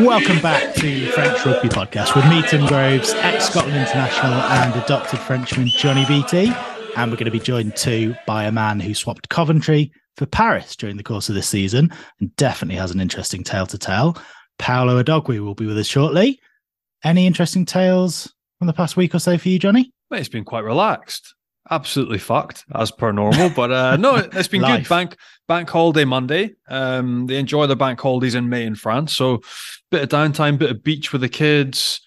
Welcome back to French Rugby Podcast with me, Tim Groves, ex Scotland international and adopted Frenchman Johnny Beattie. And we're going to be joined too by a man who swapped Coventry for Paris during the course of this season and definitely has an interesting tale to tell. Paolo Odogwu will be with us shortly. Any interesting tales from the past week or so for you, Johnny? Well, it's been quite relaxed. Absolutely fucked as per normal, but uh, no, it's been good. Bank bank holiday Monday. Um, they enjoy the bank holidays in May in France, so bit of downtime, bit of beach with the kids.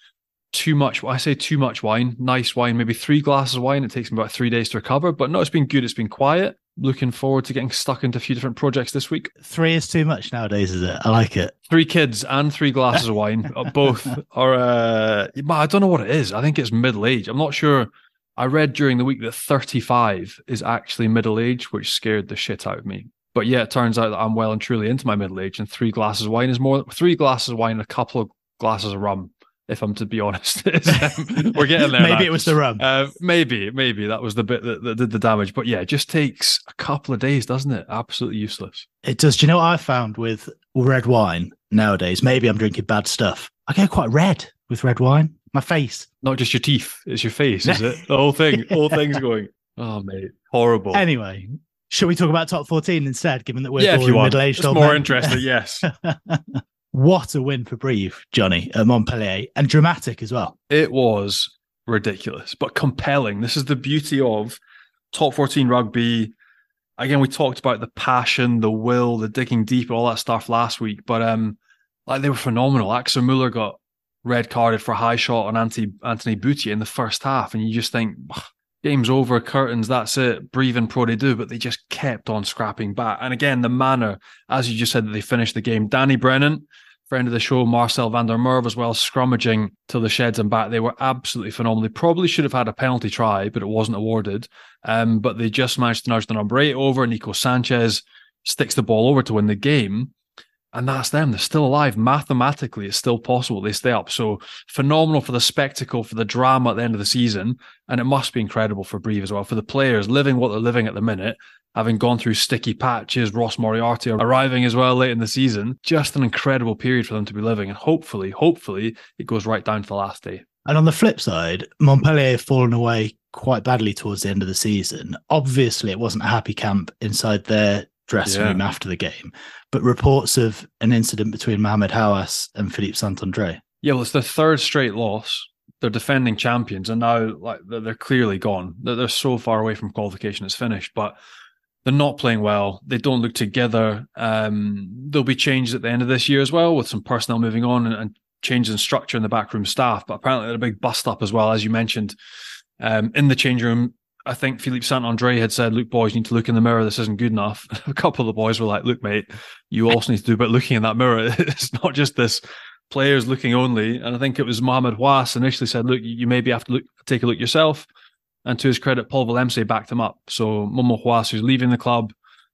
Too much. I say too much wine. Nice wine, maybe three glasses of wine. It takes me about three days to recover, but no, it's been good. It's been quiet. Looking forward to getting stuck into a few different projects this week. Three is too much nowadays, is it? I like it. Three kids and three glasses of wine. Uh, both are. Uh, I don't know what it is. I think it's middle age. I'm not sure I read during the week that 35 is actually middle age, which scared the shit out of me. But yeah, it turns out that I'm well and truly into my middle age, and three glasses of wine is more. Three glasses of wine, and a couple of glasses of rum. If I'm to be honest, we're getting there. maybe now. it was the rum. Uh, maybe, maybe that was the bit that, that, did the damage. But yeah, it just takes a couple of days, doesn't it? Absolutely useless. It does. Do you know what I found with red wine nowadays? Maybe I'm drinking bad stuff. I get quite red with red wine my face. Not just your teeth, it's your face, is it? The whole thing, All thing's going. Oh mate, horrible. Anyway, should we talk about top 14 instead, given that we're yeah, middle aged? It's more interesting, yes. what a win for Brive, Johnny, at Montpellier, and dramatic as well. It was ridiculous, but compelling. This is the beauty of top 14 rugby. Again, we talked about the passion, the will, the digging deep, all that stuff last week, but um, like they were phenomenal. Axel Muller got red carded for high shot on Anthony, Anthony Bouthier in the first half. And you just think, game's over, curtains, that's it, breathing pro they do. But they just kept on scrapping back. And again, the manner, as you just said, that they finished the game. Danny Brennan, friend of the show, Marcel van der Merwe as well, scrummaging till the sheds and back. They were absolutely phenomenal. They probably should have had a penalty try, but it wasn't awarded. Um, but they just managed to nudge the number eight over. Nico Sanchez sticks the ball over to win the game and that's them. They're still alive. Mathematically, it's still possible they stay up. So phenomenal for the spectacle, for the drama at the end of the season. And it must be incredible for Brive as well, for the players living what they're living at the minute, having gone through sticky patches, Ross Moriarty arriving as well late in the season. Just an incredible period for them to be living. And hopefully, hopefully, it goes right down to the last day. And on the flip side, Montpellier have fallen away quite badly towards the end of the season. Obviously, it wasn't a happy camp inside their dressing yeah. room after the game, but reports of an incident between Mohamed Haouas and Philippe Saint-André. Yeah, well, it's the third straight loss. They're defending champions, and now like they're clearly gone. They're so far away from qualification; it's finished. But they're not playing well. They don't look together. Um, there'll be changes at the end of this year as well, with some personnel moving on and, and changes in structure in the backroom staff. But apparently, they're a big bust up as well, as you mentioned. Um, in the change room, I think Philippe Saint-André had said, "Look, boys, you need to look in the mirror. This isn't good enough." a couple of the boys were like, "Look, mate, you also need to do a bit looking in that mirror. it's not just this players looking only." And I think it was Mohamed Haouas initially said, "Look, you maybe have to look, take a look yourself." And to his credit, Paul Willemse backed him up. So Momo Haouas, who's leaving the club,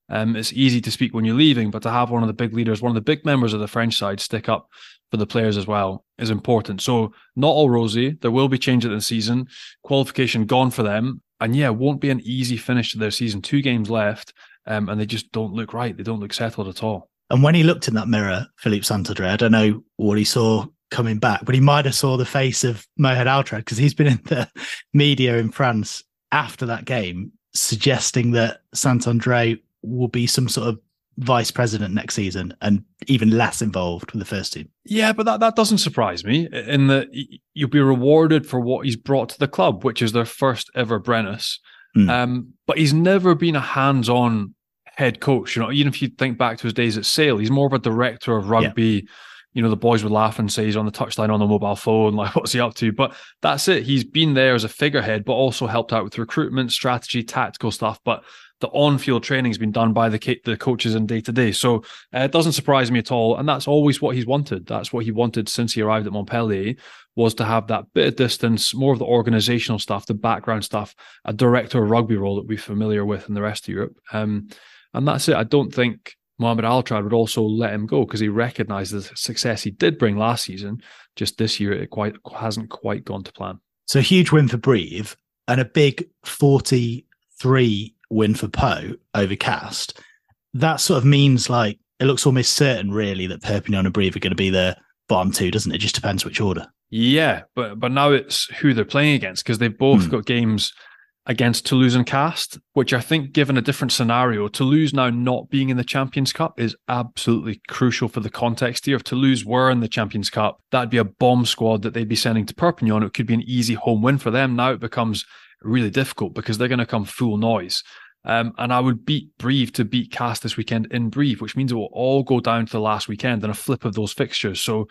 um, it's easy to speak when you're leaving, but to have one of the big leaders, one of the big members of the French side, stick up for the players as well is important. So not all rosy. There will be changes in the season. Qualification gone for them, and yeah, won't be an easy finish to their season. Two games left, um, and they just don't look right. They don't look settled at all. And when he looked in that mirror, Philippe Saint-André, I don't know what he saw coming back, but he might have saw the face of Mohamed Altrad because he's been in the media in France after that game suggesting that Saint-André will be some sort of vice president next season and even less involved with the first team. Yeah, but that, that doesn't surprise me in that you'll be rewarded for what he's brought to the club, which is their first ever Brennus. Mm. Um, but he's never been a hands on head coach. You know, even if you think back to his days at Sale, he's more of a director of rugby. Yeah. You know, the boys would laugh and say he's on the touchline on the mobile phone, like what's he up to? But that's it. He's been there as a figurehead, but also helped out with recruitment, strategy, tactical stuff. But the on-field training has been done by the the coaches in day to day. So uh, it doesn't surprise me at all, and that's always what he's wanted. That's what he wanted since he arrived at Montpellier was to have that bit of distance, more of the organizational stuff, the background stuff, a director of rugby role that we're familiar with in the rest of Europe. Um, and that's it. I don't think Mohamed Altrad would also let him go because he recognised the success he did bring last season. Just this year, it quite hasn't quite gone to plan. So huge win for Brive and a big 43 win for Pau over Castres. That sort of means like it looks almost certain, really, that Perpignan and Brive are going to be the bottom two, doesn't it? Just depends which order. Yeah, but but now it's who they're playing against because they've both hmm. got games against Toulouse and Castres, which I think, given a different scenario, Toulouse now not being in the Champions Cup is absolutely crucial for the context here. If Toulouse were in the Champions Cup, that'd be a bomb squad that they'd be sending to Perpignan. It could be an easy home win for them. Now it becomes really difficult because they're going to come full noise. Um, and I would beat Brive to beat Castres this weekend in Brive, which means it will all go down to the last weekend and a flip of those fixtures. So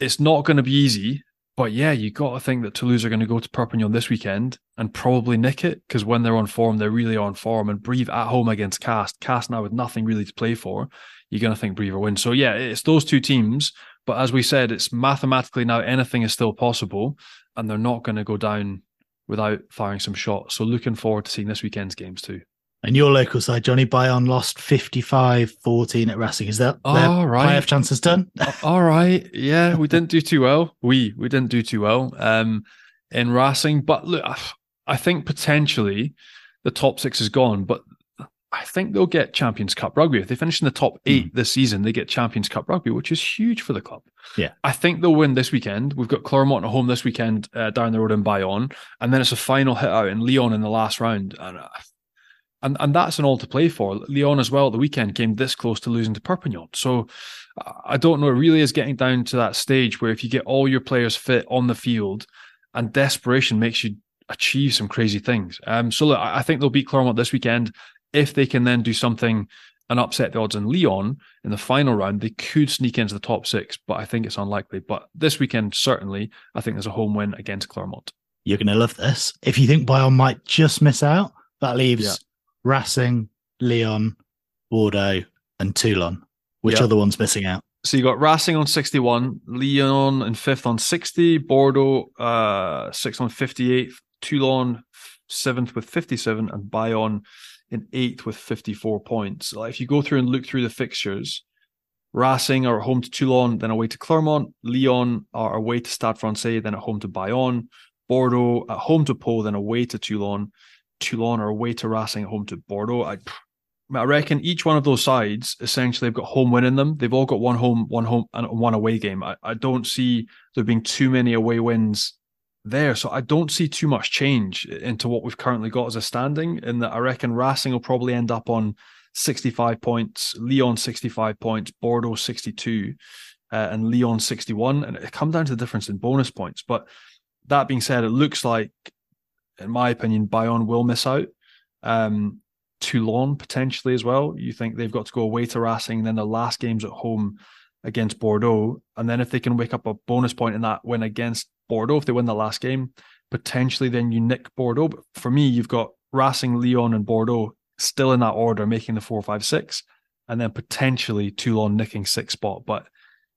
it's not going to be easy. But yeah, you got to think that Toulouse are going to go to Perpignan this weekend and probably nick it because when they're on form, they're really on form. And Brive at home against Castres, Castres now with nothing really to play for, you're going to think Brive will win. So yeah, it's those two teams. But as we said, it's mathematically now anything is still possible, and they're not going to go down without firing some shots. So looking forward to seeing this weekend's games too. And your local side, Johnny Bayonne lost 55 14 at Racing. Is that all right? Playoff chances done? all right. Yeah, we didn't do too well. We we didn't do too well um, in Racing. But look, I think potentially the top six is gone, but I think they'll get Champions Cup rugby. If they finish in the top eight mm. this season, they get Champions Cup rugby, which is huge for the club. Yeah. I think they'll win this weekend. We've got Clermont at home this weekend uh, down the road in Bayonne, and then it's a final hit out in Lyon in the last round. And uh, and and that's an all to play for. Lyon as well at the weekend came this close to losing to Perpignan. So I don't know. It really is getting down to that stage where if you get all your players fit on the field, and desperation makes you achieve some crazy things. Um, so look, I think they'll beat Clermont this weekend. If they can then do something and upset the odds in Lyon in the final round, they could sneak into the top six, but I think it's unlikely. But this weekend, certainly, I think there's a home win against Clermont. You're going to love this. If you think Bayonne might just miss out, that leaves yeah. Racing, Lyon, Bordeaux, and Toulon. Which yep. other one's missing out? So you got Racing on 61, Lyon in fifth on 60, Bordeaux uh sixth on 58, Toulon seventh with 57, and Bayonne in eighth with 54 points. Like if you go through and look through the fixtures, Racing are at home to Toulon, then away to Clermont. Lyon are away to Stade Francais, then at home to Bayonne. Bordeaux at home to Pau, then away to Toulon. Toulon are away to Racing, at home to Bordeaux. I, I reckon each one of those sides essentially have got home win in them. They've all got one home, one home, and one away game. I, I don't see there being too many away wins there. So I don't see too much change into what we've currently got as a standing. In that I reckon Racing will probably end up on 65 points, Lyon 65 points, Bordeaux 62, uh, and Lyon 61. And it comes down to the difference in bonus points. But that being said, it looks like in my opinion, Bayonne will miss out. Um, Toulon potentially as well. You think they've got to go away to Racing, then the last game's at home against Bordeaux, and then if they can wake up a bonus point in that win against Bordeaux, if they win the last game, potentially then you nick Bordeaux. But for me, you've got Racing, Lyon, and Bordeaux still in that order, making the four, five, six, and then potentially Toulon nicking six spot. But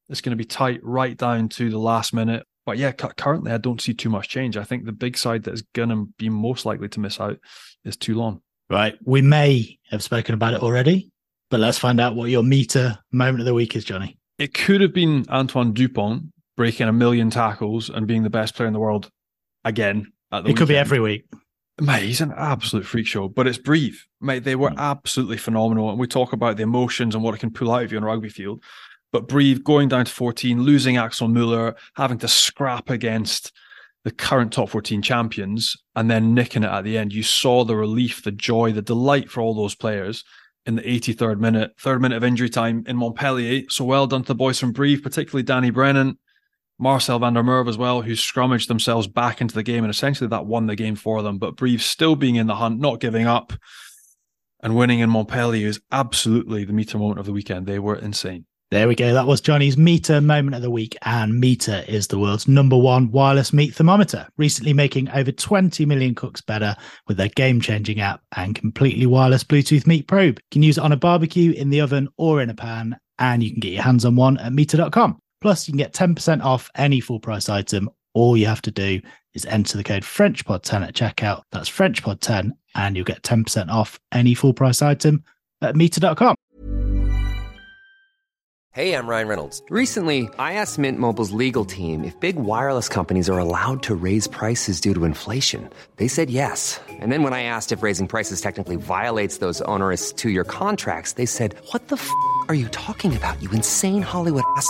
it's going to be tight right down to the last minute but yeah, currently I don't see too much change. I think the big side that is going to be most likely to miss out is Toulon. Right. We may have spoken about it already, but let's find out what your Meater moment of the week is, Johnny. It could have been Antoine Dupont breaking a million tackles and being the best player in the world again. it weekend. could be every week. Mate, he's an absolute freak show, but it's Brive. Mate, they were mm. absolutely phenomenal. And we talk about the emotions and what it can pull out of you on a rugby field. But Brive going down to 14, losing Axel Muller, having to scrap against the current top 14 champions, and then nicking it at the end. You saw the relief, the joy, the delight for all those players in the 83rd minute, third minute of injury time in Montpellier. So well done to the boys from Brive, particularly Danny Brennan, Marcel van der Merwe as well, who scrummaged themselves back into the game. And essentially that won the game for them. But Brive still being in the hunt, not giving up and winning in Montpellier is absolutely the Meater moment of the weekend. They were insane. There we go. That was Johnny's Meater moment of the week. And Meater is the world's number one wireless meat thermometer, recently making over 20 million cooks better with their game changing app and completely wireless Bluetooth meat probe. You can use it on a barbecue, in the oven, or in a pan. And you can get your hands on one at Meater.com. Plus, you can get 10% off any full price item. All you have to do is enter the code FrenchPod10 at checkout. That's FrenchPod10, and you'll get 10% off any full price item at Meater.com. Hey, I'm Ryan Reynolds. Recently, I asked Mint Mobile's legal team if big wireless companies are allowed to raise prices due to inflation. They said yes. And then when I asked if raising prices technically violates those onerous two year contracts, they said, What the f are you talking about, you insane Hollywood ass?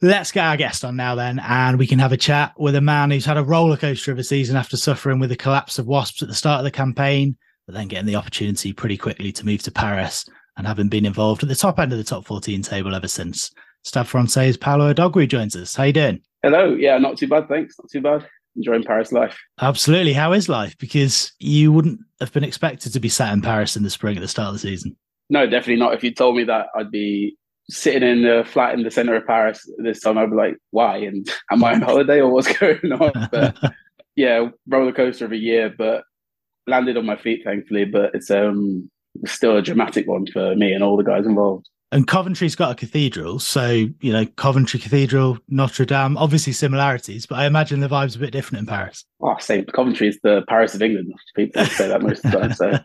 Let's get our guest on now, then, and we can have a chat with a man who's had a roller coaster of a season after suffering with the collapse of Wasps at the start of the campaign, but then getting the opportunity pretty quickly to move to Paris and having been involved at the top end of the top 14 table ever since. Stade Francais Paolo Odogwu joins us. How you doing? Hello. Yeah, not too bad. Thanks. Not too bad. Enjoying Paris life. Absolutely. How is life? Because you wouldn't have been expected to be sat in Paris in the spring at the start of the season. No, definitely not. If you told me that, I'd be sitting in the flat in the center of Paris this time. I'd be like, why? And am I on holiday or what's going on? But yeah, roller coaster of a year, but landed on my feet, thankfully. But it's um still a dramatic one for me and all the guys involved. And Coventry's got a cathedral, so you know Coventry Cathedral, Notre Dame, obviously similarities, but I imagine the vibe's a bit different in Paris. Oh, same. Coventry is the Paris of England. People say that most of the time. So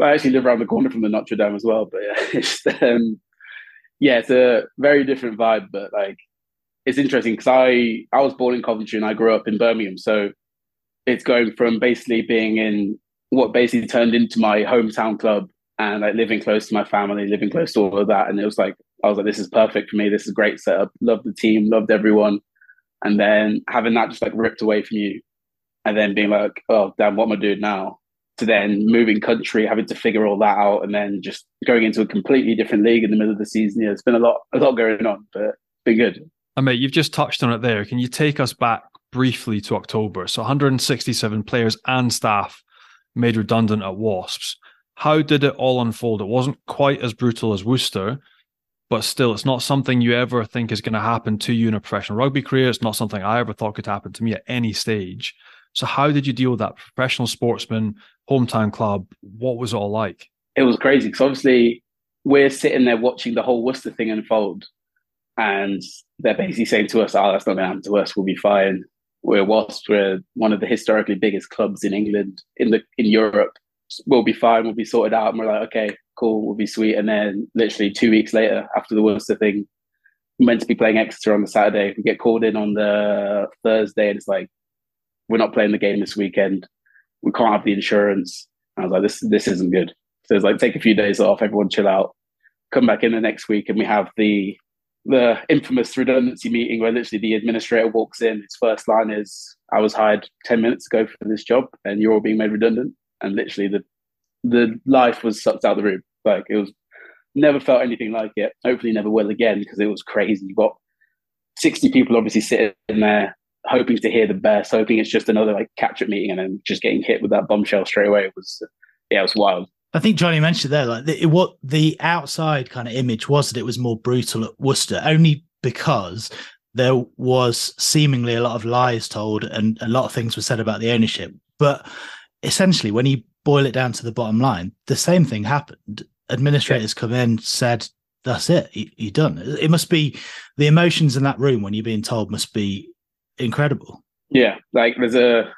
I actually live around the corner from the Notre Dame as well. But yeah, it's um, yeah, it's a very different vibe. But like, it's interesting because I I was born in Coventry and I grew up in Birmingham, so it's going from basically being in what basically turned into my hometown club and like living close to my family, living close to all of that. And it was like, I was like, this is perfect for me. This is a great setup. Loved the team, loved everyone. And then having that just like ripped away from you and then being like, oh, damn, what am I doing now? To then moving country, having to figure all that out and then just going into a completely different league in the middle of the season. Yeah, it's been a lot, a lot going on, but been good. I mean, you've just touched on it there. Can you take us back briefly to October? So 167 players and staff made redundant at Wasps. How did it all unfold? It wasn't quite as brutal as Worcester, but still, it's not something you ever think is going to happen to you in a professional rugby career. It's not something I ever thought could happen to me at any stage. So, how did you deal with that? Professional sportsman, hometown club, what was it all like? It was crazy because obviously we're sitting there watching the whole Worcester thing unfold, and they're basically saying to us, "Oh, that's not going to happen to us. We'll be fine." We're Wasps. We're one of the historically biggest clubs in England, in the in Europe. We'll be fine. We'll be sorted out. And we're like, okay, cool. We'll be sweet. And then literally two weeks later, after the Worcester thing, meant to be playing Exeter on the Saturday. We get called in on the Thursday, and it's like, we're not playing the game this weekend. We can't have the insurance. I was like, this this isn't good. So it's like, take a few days off. Everyone chill out. come back in the next week and we have the the infamous redundancy meeting where literally the administrator walks in. His first line is, "I was hired ten minutes ago for this job, and you're all being made redundant." And literally, the the life was sucked out of the room. Like it was never felt anything like it. Hopefully, never will again because it was crazy. You got sixty people obviously sitting there hoping to hear the best, hoping it's just another like catch up meeting, and then just getting hit with that bombshell straight away. It was yeah, it was wild. I think Johnny mentioned there, like the, what the outside kind of image was that it was more brutal at Worcester, only because there was seemingly a lot of lies told and a lot of things were said about the ownership. But essentially, when you boil it down to the bottom line, the same thing happened. Administrators come in, said, "That's it, you, you're done." It must be the emotions in that room when you're being told must be incredible. Yeah, like there's a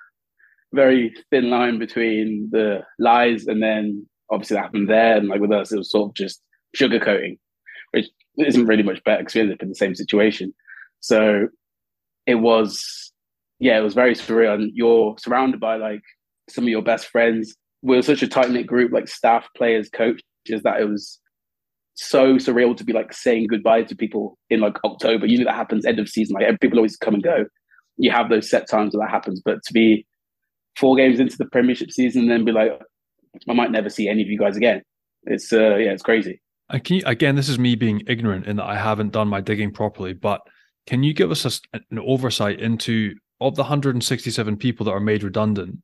very thin line between the lies and then obviously that happened there, and like with us, it was sort of just sugarcoating, which isn't really much better because we ended up in the same situation. So it was, yeah, it was very surreal. And you're surrounded by like some of your best friends. We are such a tight knit group, like staff, players, coaches, that it was so surreal to be like saying goodbye to people in like October. You know that happens end of season. Like people always come and go. You have those set times where that happens, but to be four games into the Premiership season and then be like, I might never see any of you guys again. It's uh, yeah, it's crazy. And can you, again, this is me being ignorant in that I haven't done my digging properly, but can you give us a, an oversight into of the 167 people that are made redundant?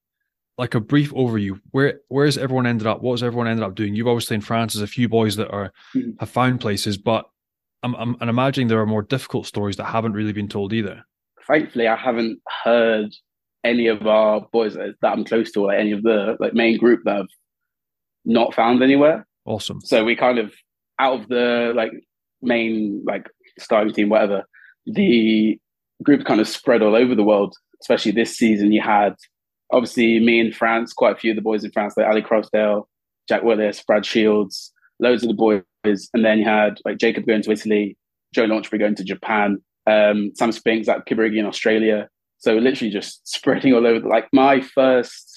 Like a brief overview. Where where has everyone ended up? What has everyone ended up doing? You've obviously in France, there's a few boys that are mm-hmm. have found places, but I'm, I'm, I'm imagining there are more difficult stories that haven't really been told either. Thankfully, I haven't heard any of our boys that I'm close to, or any of the like main group that I've not found anywhere. Awesome. So we kind of out of the like main like starting team, whatever, the group kind of spread all over the world. Especially this season, you had obviously me in France, quite a few of the boys in France, like Ali Crossdale, Jack Willis, Brad Shields, loads of the boys, and then you had like Jacob going to Italy, Joe Launchbury going to Japan, um, Sam Spinks at Kibirigi in Australia. So literally just spreading all over. Like my first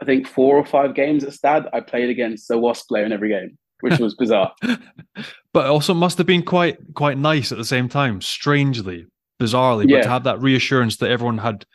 I think four or five games at Stad, I played against a Wasp player in every game, which was bizarre. but also must have been quite quite nice at the same time, strangely, bizarrely, yeah. but to have that reassurance that everyone had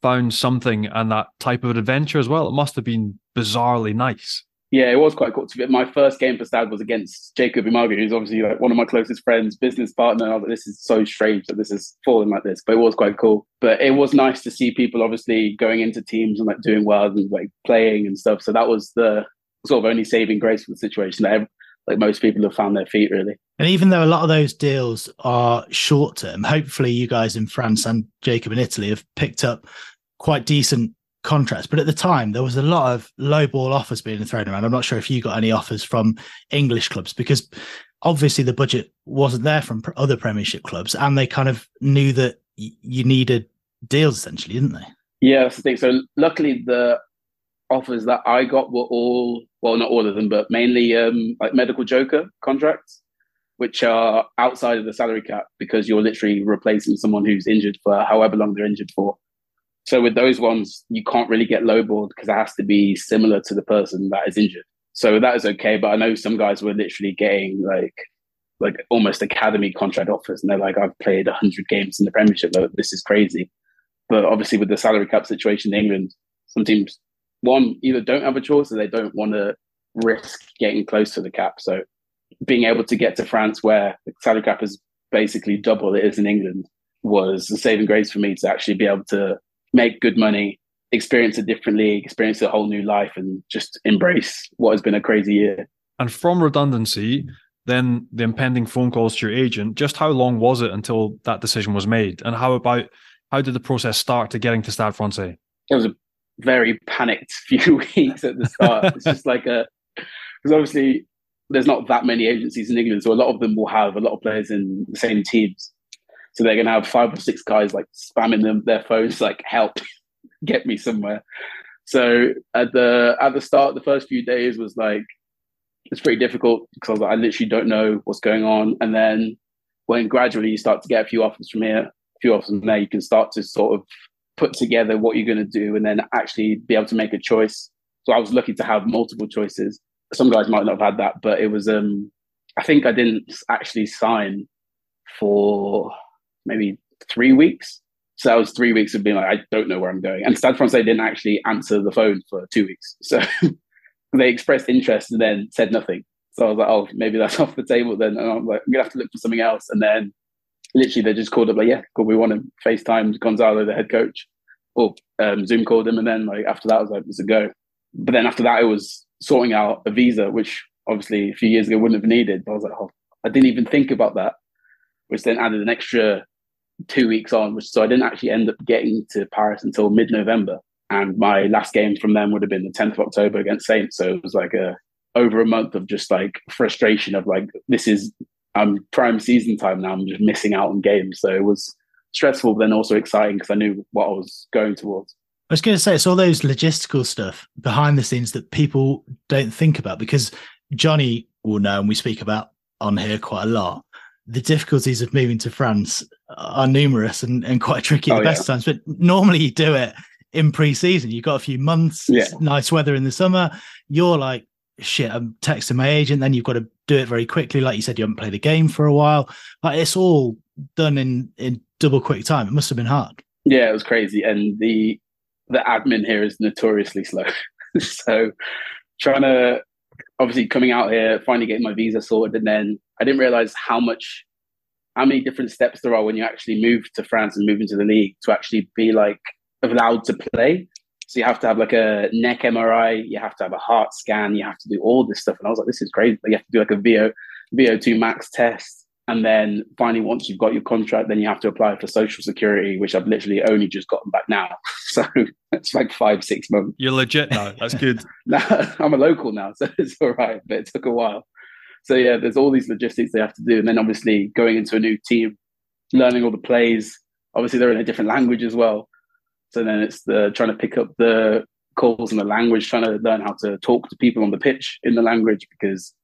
found something and that type of adventure as well, it must have been bizarrely nice yeah, it was quite cool. To be, my first game for Stad was against Jacob Umaga, who's obviously like one of my closest friends, business partner. I was like, this is so strange that this is falling like this, but it was quite cool. But it was nice to see people obviously going into teams and like doing well and like playing and stuff. So that was the sort of only saving grace for the situation that like most people have found their feet really. And even though a lot of those deals are short term, hopefully you guys in France and Jacob in Italy have picked up quite decent contracts. But at the time, there was a lot of low ball offers being thrown around. I'm not sure if you got any offers from English clubs because obviously the budget wasn't there from other Premiership clubs, and they kind of knew that you needed deals essentially, didn't they? Yeah, that's the thing. So luckily, the offers that I got were all well, not all of them, but mainly um, like medical joker contracts, which are outside of the salary cap because you're literally replacing someone who's injured for however long they're injured for. So with those ones, you can't really get lowballed because it has to be similar to the person that is injured. So that is okay. But I know some guys were literally getting like like almost academy contract offers, and they're like, "I've played hundred games in the Premiership. This is crazy." But obviously, with the salary cap situation in England, some teams one either don't have a choice or they don't want to risk getting close to the cap. So being able to get to France, where the salary cap is basically double it is in England, was a saving grace for me to actually be able to make good money, experience a different league, experience a whole new life, and just embrace what has been a crazy year. And from redundancy, then the impending phone calls to your agent. Just how long was it until that decision was made? And how about how did the process start to getting to Stade Francais? It was a very panicked few weeks at the start. it's just like a because obviously there's not that many agencies in England, so a lot of them will have a lot of players in the same teams. So they're going to have five or six guys like spamming them their phones, like help, get me somewhere. So at the at the start, the first few days was like it's pretty difficult because I, literally don't know what's going on. And then when gradually you start to get a few offers from here, a few offers from there, you can start to sort of put together what you're going to do and then actually be able to make a choice. So I was lucky to have multiple choices. Some guys might not have had that, but it was um I think I didn't actually sign for maybe three weeks. So that was three weeks of being like, I don't know where I'm going. And Stade Francais didn't actually answer the phone for two weeks. So they expressed interest and then said nothing. So I was like, oh, maybe that's off the table then. And I'm like, I'm gonna have to look for something else. And then literally they just called up like, yeah, cool, we want to FaceTime Gonzalo, the head coach. Or um, Zoom called him. And then like after that I was like, it's a go. But then after that it was sorting out a visa, which obviously a few years ago wouldn't have needed. But I was like, oh, I didn't even think about that, which then added an extra two weeks on, which so I didn't actually end up getting to Paris until mid November. And my last game from them would have been the 10th of October against Saints. So it was like a over a month of just like frustration of like this is I'm prime season time now. I'm just missing out on games. So it was stressful, but then also exciting because I knew what I was going towards. I was going to say it's all those logistical stuff behind the scenes that people don't think about because Johnny will know, and we speak about on here quite a lot. The difficulties of moving to France are numerous and, and quite tricky at oh, the best yeah. times, but normally you do it in pre-season. You've got a few months, yeah. nice weather in the summer. You're like, shit, I'm texting my agent. Then you've got to do it very quickly. Like you said, you haven't played a game for a while. Like it's all done in in double quick time. It must have been hard. Yeah, it was crazy, and the the admin here is notoriously slow. so trying to obviously coming out here, finally getting my visa sorted, and then I didn't realize how much how many different steps there are when you actually move to France and move into the league to actually be like allowed to play. So you have to have like a neck MRI, you have to have a heart scan, you have to do all this stuff. And I was like, this is crazy. You have to do like a VO VO2 max test. And then finally, once you've got your contract, then you have to apply for social security, which I've literally only just gotten back now. So it's like five, six months. You're legit now. That's good. I'm a local now, so it's all right. But it took a while. So yeah, there's all these logistics they have to do. And then obviously going into a new team, learning all the plays. Obviously, they're in a different language as well. So then it's the trying to pick up the calls in the language, trying to learn how to talk to people on the pitch in the language because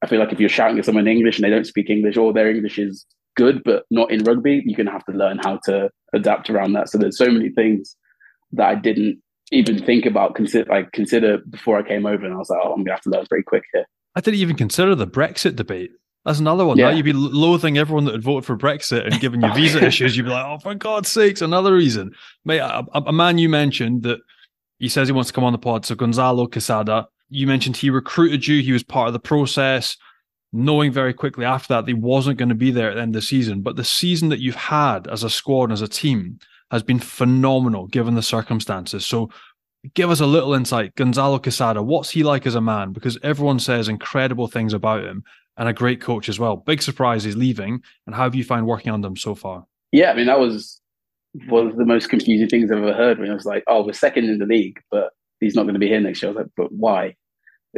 I feel like if you're shouting at someone in English and they don't speak English or their English is good but not in rugby, you're gonna have to learn how to adapt around that. So there's so many things that I didn't even think about consider like consider before I came over and I was like, oh, I'm gonna have to learn very quick here. I didn't even consider the Brexit debate. That's another one. Yeah. Right? You'd be loathing everyone that had voted for Brexit and giving you visa issues. You'd be like, oh, for God's sakes, another reason. Mate, a, a, man you mentioned that he says he wants to come on the pod. So Gonzalo Quesada, you mentioned he recruited you. He was part of the process, knowing very quickly after that, that he wasn't going to be there at the end of the season. But the season that you've had as a squad and as a team has been phenomenal given the circumstances. So give us a little insight. Gonzalo Quesada, what's he like as a man? Because everyone says incredible things about him and a great coach as well. Big surprise he's leaving. And how have you found working on them so far? Yeah, I mean, that was one of the most confusing things I've ever heard when I was like, oh, we're second in the league, but he's not going to be here next year. I was like, but why?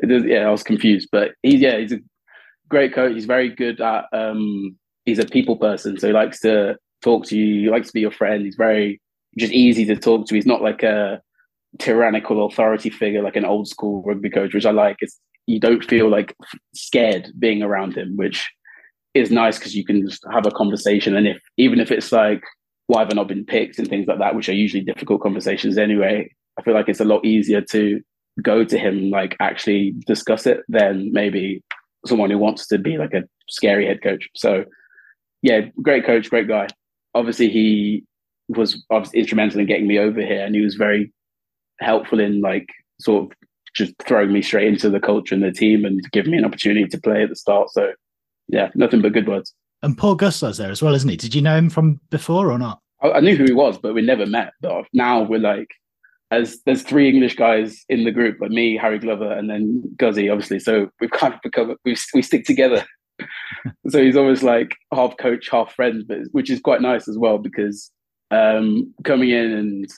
yeah, I was confused. But he's, yeah, he's a great coach. He's very good at, um, he's a people person. So he likes to talk to you. He likes to be your friend. He's very just easy to talk to. He's not like a tyrannical authority figure, like an old school rugby coach, which I like. It's you don't feel like scared being around him, which is nice because you can just have a conversation. And if even if it's like, why have I not been picked and things like that, which are usually difficult conversations anyway, I feel like it's a lot easier to go to him like actually discuss it than maybe someone who wants to be like a scary head coach. So yeah, great coach, great guy. Obviously he was obviously instrumental in getting me over here and he was very helpful in like sort of just throwing me straight into the culture and the team and giving me an opportunity to play at the start. So yeah, nothing but good words. And Paul Gustard's there as well, isn't he? Did you know him from before or not? I, I knew who he was, but we never met. But now we're like, as there's three English guys in the group, like me, Harry Glover, and then Guzzy, obviously. So we've kind of become we we stick together. so he's almost like half coach, half friend, but which is quite nice as well because um, coming in and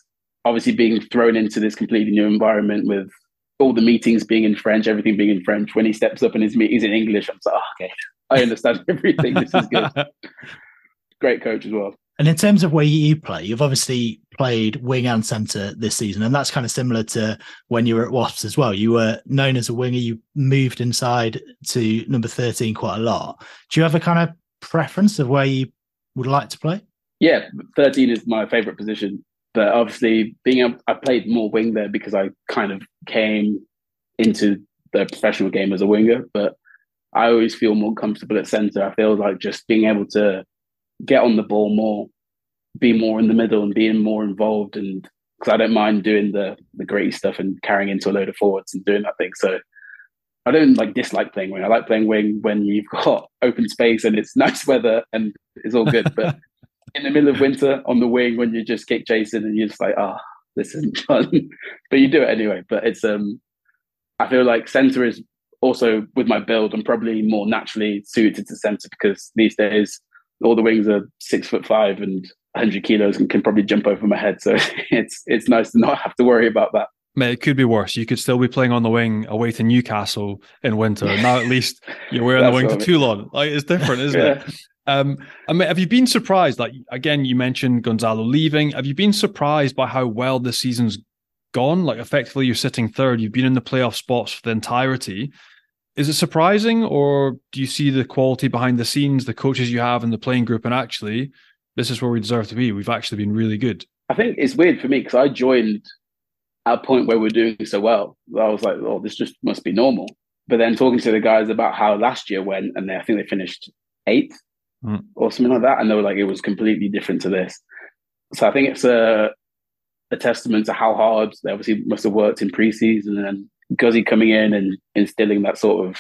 obviously being thrown into this completely new environment with all the meetings being in French, everything being in French. When he steps up and his meetings in English, I'm like, oh, okay, I understand everything. This is good. Great coach as well. And in terms of where you play, you've obviously played wing and centre this season, and that's kind of similar to when you were at Wasps as well. You were known as a winger. You moved inside to number thirteen quite a lot. Do you have a kind of preference of where you would like to play? Yeah, thirteen is my favourite position. But obviously, being a, I played more wing there because I kind of came into the professional game as a winger. But I always feel more comfortable at centre. I feel like just being able to get on the ball more, be more in the middle, and being more involved. And because I don't mind doing the the gritty stuff and carrying into a load of forwards and doing that thing. So I don't like dislike playing wing. I like playing wing when you've got open space and it's nice weather and it's all good. But in the middle of winter on the wing when you just kick chasing and you're just like, oh, this isn't fun. but you do it anyway. But it's um I feel like centre is also with my build, I'm probably more naturally suited to centre because these days all the wings are six foot five and 100 kilos and can probably jump over my head. So it's it's nice to not have to worry about that. Mate, it could be worse. You could still be playing on the wing away to Newcastle in winter. Now at least you're wearing the wing to Toulon. Like it's different, isn't yeah. it? Um, I mean, have you been surprised? Like again, you mentioned Gonzalo leaving. Have you been surprised by how well this season's gone? Like effectively, you're sitting third. You've been in the playoff spots for the entirety. Is it surprising, or do you see the quality behind the scenes, the coaches you have, and the playing group, and actually, this is where we deserve to be? We've actually been really good. I think it's weird for me because I joined at a point where we're doing so well. I was like, "Oh, this just must be normal." But then talking to the guys about how last year went, and they, I think they finished eighth mm. or something like that, and they were like, "It was completely different to this." So I think it's a a testament to how hard they obviously must have worked in preseason and Guzzi coming in and instilling that sort of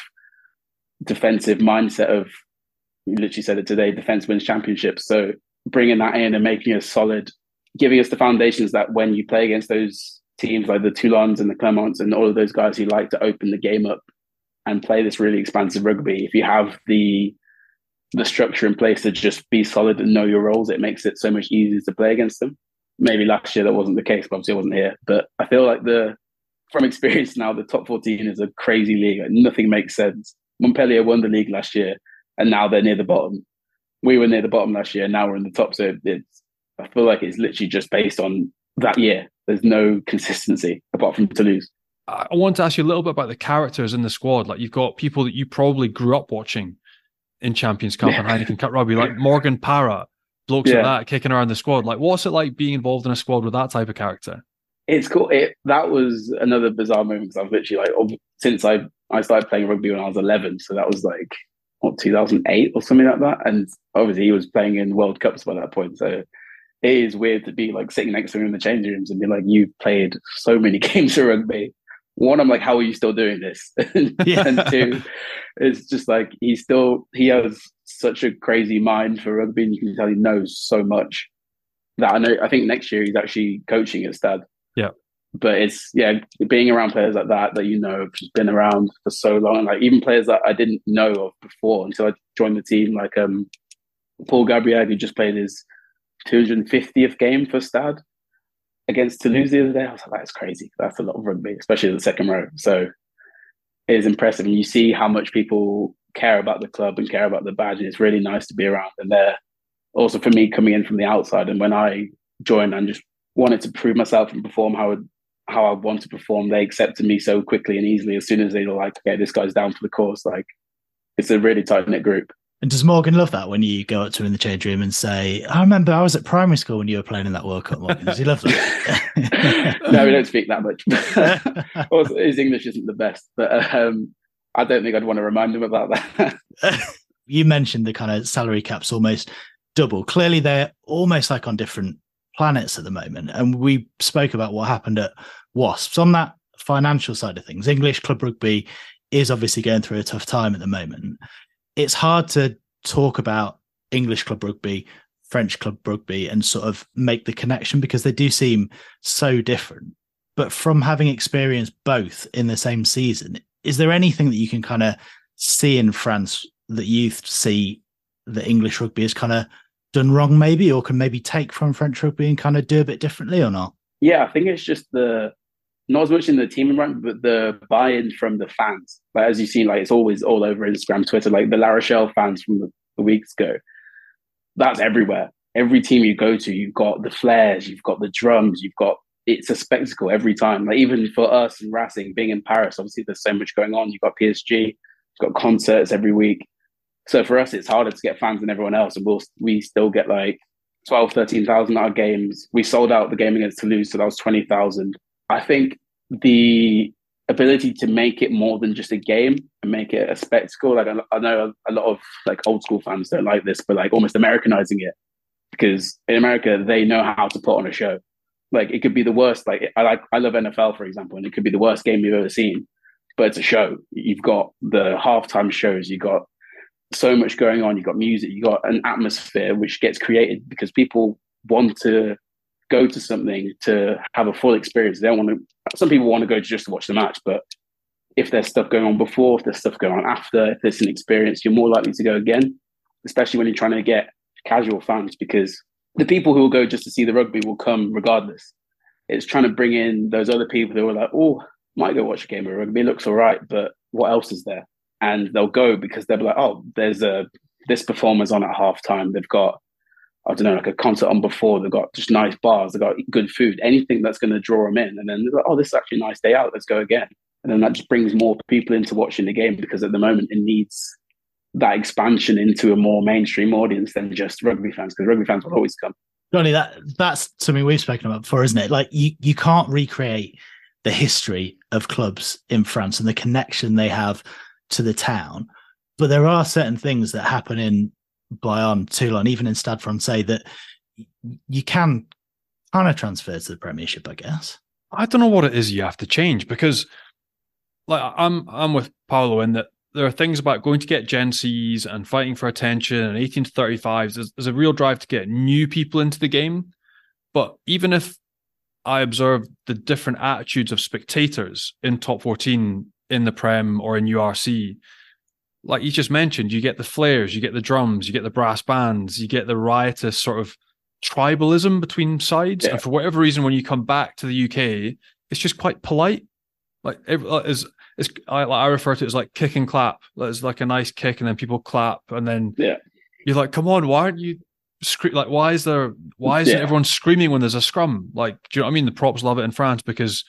defensive mindset of you literally said it today, defense wins championships. So bringing that in and making us solid, giving us the foundations that when you play against those teams like the Toulons and the Clermonts and all of those guys who like to open the game up and play this really expansive rugby, if you have the the structure in place to just be solid and know your roles, it makes it so much easier to play against them. Maybe last year that wasn't the case, but obviously I wasn't here. But I feel like the from experience now, the top 14 is a crazy league. Like, nothing makes sense. Montpellier won the league last year, and now they're near the bottom. We were near the bottom last year, and now we're in the top. So it's, I feel like it's literally just based on that year. There's no consistency apart from Toulouse. I want to ask you a little bit about the characters in the squad. Like you've got people that you probably grew up watching in Champions Cup and Heineken Cup rugby, like Morgan Parra, blokes yeah. like that kicking around the squad. Like, what's it like being involved in a squad with that type of character? it's cool. It that was another bizarre moment because I've literally like since I I started playing rugby when I was eleven, so that was like what 2008 or something like that. And obviously he was playing in World Cups by that point, so it is weird to be like sitting next to him in the changing rooms and be like, "You've played so many games of rugby." One, I'm like, "How are you still doing this?" yeah. and two, it's just like he still he has such a crazy mind for rugby, and you can tell he knows so much that I know. I think next year he's actually coaching at Stad. Yeah. But it's yeah, being around players like that that you know have just been around for so long, like even players that I didn't know of before until I joined the team, like um Paul Gabriel, who just played his 250th game for Stade against Toulouse the other day. I was like, that's crazy. That's a lot of rugby, especially the second row. So it is impressive. And you see how much people care about the club and care about the badge. And it's really nice to be around. And they're also for me coming in from the outside. And when I joined, and just wanted to prove myself and perform how I, how I want to perform, they accepted me so quickly and easily. As soon as they were like, "Okay, this guy's down for the course," like it's a really tight knit group. And does Morgan love that when you go up to him in the change room and say, I remember I was at primary school when you were playing in that World Cup, Morgan? Does he love that? no, we don't speak that much. also, his English isn't the best, but um, I don't think I'd want to remind him about that. you mentioned the kind of salary caps almost double. Clearly, they're almost like on different planets at the moment. And we spoke about what happened at Wasps. On that financial side of things, English club rugby is obviously going through a tough time at the moment. It's hard to talk about English club rugby, French club rugby, and sort of make the connection because they do seem so different. But from having experienced both in the same season, is there anything that you can kind of see in France that you see that English rugby is kind of done wrong, maybe, or can maybe take from French rugby and kind of do a bit differently or not? Yeah, I think it's just the not as much in the team environment, but the buy-in from the fans. Like as you see, like it's always all over Instagram, Twitter. Like the La Rochelle fans from the, the weeks ago, that's everywhere. Every team you go to, you've got the flares, you've got the drums, you've got it's a spectacle every time. Like even for us and Racing, being in Paris, obviously there's so much going on. You've got PSG, you've got concerts every week. So for us, it's harder to get fans than everyone else, and we'll we still get like 12, 13,000 our games. We sold out the game against Toulouse, so that was 20,000. I think the ability to make it more than just a game and make it a spectacle. Like I, I know a lot of like old school fans don't like this, but like almost Americanizing it because in America they know how to put on a show. Like it could be the worst. Like I like I love NFL for example, and it could be the worst game you've ever seen, but it's a show. You've got the halftime shows. You've got so much going on. You've got music. You've got an atmosphere which gets created because people want to go to something to have a full experience. They don't want to. Some people want to go just to watch the match, but if there's stuff going on before, if there's stuff going on after, if there's an experience, you're more likely to go again. Especially when you're trying to get casual fans, because the people who will go just to see the rugby will come regardless. It's trying to bring in those other people who are like, oh, might go watch a game of rugby. It looks all right, but what else is there? And they'll go because they'll be like, oh, there's a this performer's on at halftime. They've got I don't know, like a concert on before. They've got just nice bars. They've got good food. Anything that's going to draw them in. And then they're like, oh, this is actually a nice day out. Let's go again. And then that just brings more people into watching the game because at the moment it needs that expansion into a more mainstream audience than just rugby fans because rugby fans will always come. Johnny, that that's something we've spoken about before, isn't it? Like you you can't recreate the history of clubs in France and the connection they have to the town. But there are certain things that happen in Bayonne, Toulon, even in Stade Francais, that you can kind of transfer to the Premiership, I guess. I don't know what it is you have to change because, like, I'm I'm with Paolo in that there are things about going to get Gen Cs and fighting for attention and 18 to 35s. There's, there's a real drive to get new people into the game. But even if I observe the different attitudes of spectators in top 14 in the Prem or in URC, like you just mentioned, you get the flares, you get the drums, you get the brass bands, you get the riotous sort of tribalism between sides. Yeah. And for whatever reason, when you come back to the UK, it's just quite polite. Like is it's I, I refer to it as like kick and clap. It's like a nice kick, and then people clap, and then yeah, you're like, come on, why aren't you scream? Like, why is there? Why isn't yeah. everyone screaming when there's a scrum? Like, do you know what I mean? The props love it in France because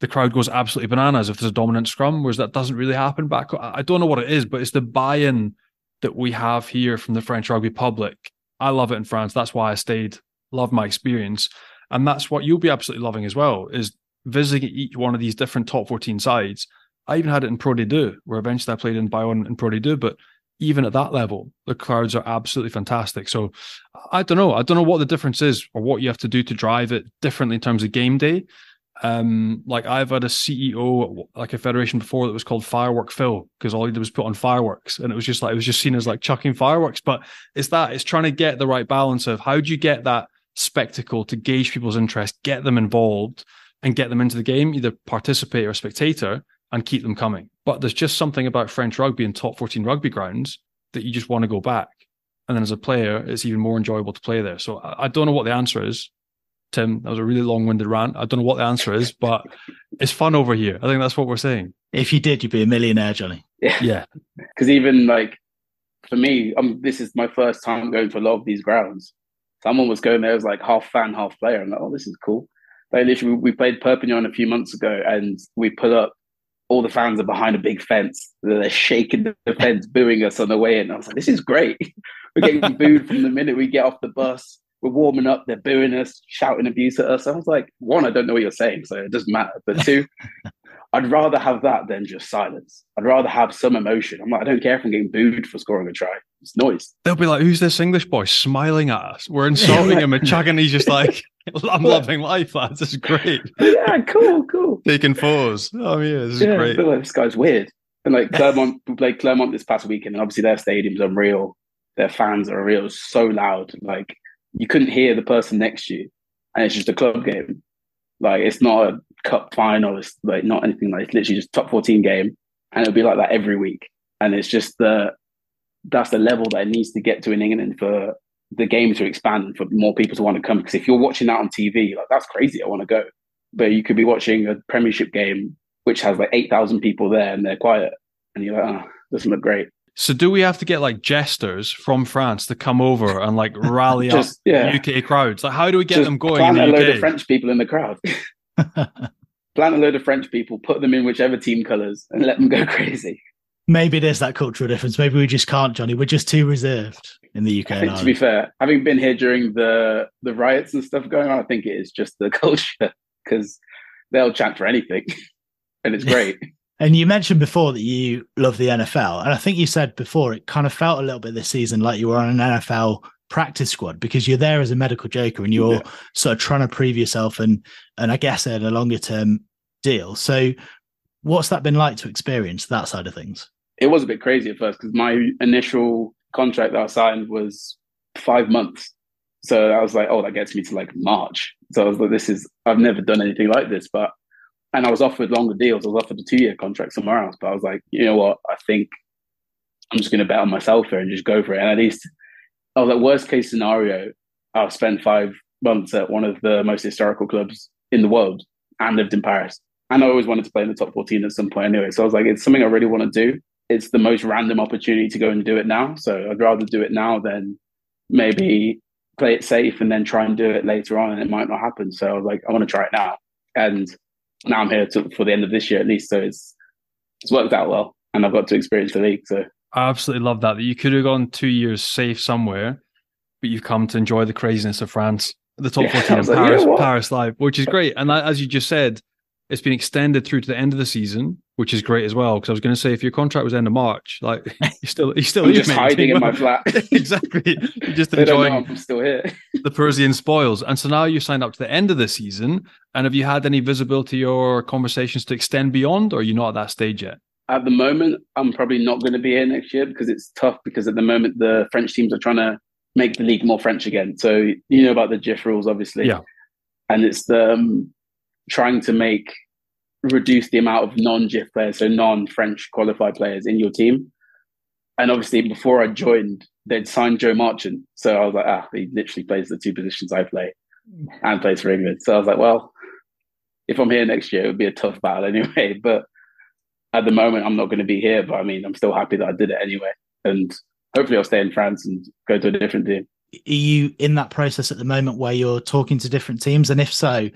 the crowd goes absolutely bananas if there's a dominant scrum, whereas that doesn't really happen back. I don't know what it is, but it's the buy-in that we have here from the French rugby public. I love it in France. That's why I stayed. Love my experience, and that's what you'll be absolutely loving as well. Is visiting each one of these different top 14 sides. I even had it in Pro D2, where eventually I played in Bayonne and Pro D2, but even at that level, the crowds are absolutely fantastic. So I don't know. I don't know what the difference is or what you have to do to drive it differently in terms of game day. Um, like I've had a CEO like a federation before that was called Firework Phil because all he did was put on fireworks, and it was just like it was just seen as like chucking fireworks. But it's that it's trying to get the right balance of how do you get that spectacle to gauge people's interest, get them involved, and get them into the game, either participate or spectator, and keep them coming. But there's just something about French rugby and top 14 rugby grounds that you just want to go back. And then as a player, it's even more enjoyable to play there. So I don't know what the answer is. Tim. That was a really long winded rant. I don't know what the answer is, but it's fun over here. I think that's what we're saying. If you did, you'd be a millionaire, Johnny. Yeah. Because yeah. even like for me, um, this is my first time going to a lot of these grounds. Someone was going there as like half fan, half player. I'm like, oh, this is cool. Like literally, we played Perpignan a few months ago, and we put up. All the fans are behind a big fence. They're shaking the fence, booing us on the way in. I was like, this is great. We're getting booed from the minute we get off the bus we're warming up, they're booing us, shouting abuse at us. I was like, one, I don't know what you're saying, so it doesn't matter. But two, I'd rather have that than just silence. I'd rather have some emotion. I'm like, I don't care if I'm getting booed for scoring a try. It's noise. They'll be like, who's this English boy smiling at us? We're insulting him and chugging. He's just like, I'm loving life, lads. This is great. yeah, cool, cool. Taking fours. Oh, yeah, this is yeah, great. Like, this guy's weird. And like Clermont, we played Clermont this past weekend, and obviously their stadium's unreal. Their fans are real, so loud. Like you couldn't hear the person next to you, and it's just a club game. Like it's not a cup final. It's like not anything like. It's literally just top fourteen game, and it'll be like that every week. And it's just the that's the level that it needs to get to in England for the game to expand and for more people to want to come. Because if you're watching that on TV, like that's crazy. I want to go. But you could be watching a Premiership game which has like eight thousand people there and they're quiet, and you're like, oh, doesn't look great. So do we have to get like jesters from France to come over and like rally Just, up yeah. UK crowds? Like, how do we get Just them going? Plant a load of French people in the crowd. plant a load of French people, put them in whichever team colours, and let them go crazy. Maybe there's that cultural difference. Maybe we just can't, Johnny. We're just too reserved in the UK. Think, to be fair, having been here during the the riots and stuff going on, I think it is just the culture because they'll chant for anything. and it's great. And you mentioned before that you love the NFL. And I think you said before it kind of felt a little bit this season like you were on an NFL practice squad because you're there as a medical joker and you're yeah. sort of trying to prove yourself and and I guess in a longer term deal. So what's that been like to experience that side of things? It was a bit crazy at first because my initial contract that I signed was five months. So I was like, oh, that gets me to like March. So I was like, this is I've never done anything like this, but and I was offered longer deals. I was offered a two year contract somewhere else, but I was like, you know what? I think I'm just going to bet on myself here and just go for it. And at least, was like, worst case scenario, I'll spend five months at one of the most historical clubs in the world and lived in Paris. And I always wanted to play in the top 14 at some point anyway. So I was like, it's something I really want to do. It's the most random opportunity to go and do it now. So I'd rather do it now than maybe play it safe and then try and do it later on and it might not happen. So I was like, I want to try it now. And now I'm here to, for the end of this year at least. So it's it's worked out well, and I've got to experience the league. So I absolutely love that. That you could have gone two years safe somewhere, but you've come to enjoy the craziness of France, the top yeah, 14 in Paris, like, Paris live, which is great. And as you just said, it's been extended through to the end of the season, which is great as well. Because I was going to say, if your contract was end of March, like you still, you still, just hiding in my flat. exactly, you're just enjoying. I'm still here. the Parisian spoils, and so now you signed up to the end of the season. And have you had any visibility or conversations to extend beyond, or are you not at that stage yet? At the moment, I'm probably not going to be here next year because it's tough. Because at the moment, the French teams are trying to make the league more French again. So you know about the JIFF rules, obviously. Yeah. And it's the um, trying to make reduce the amount of non-JIFF players, so non-French qualified players in your team. And obviously, before I joined, they'd signed Joe Marchant, so I was like, ah, he literally plays the two positions I play, and plays for England. So I was like, well, if I'm here next year, it would be a tough battle anyway. But at the moment, I'm not going to be here. But I mean, I'm still happy that I did it anyway, and hopefully, I'll stay in France and go to a different team. Are you in that process at the moment where you're talking to different teams? And if so,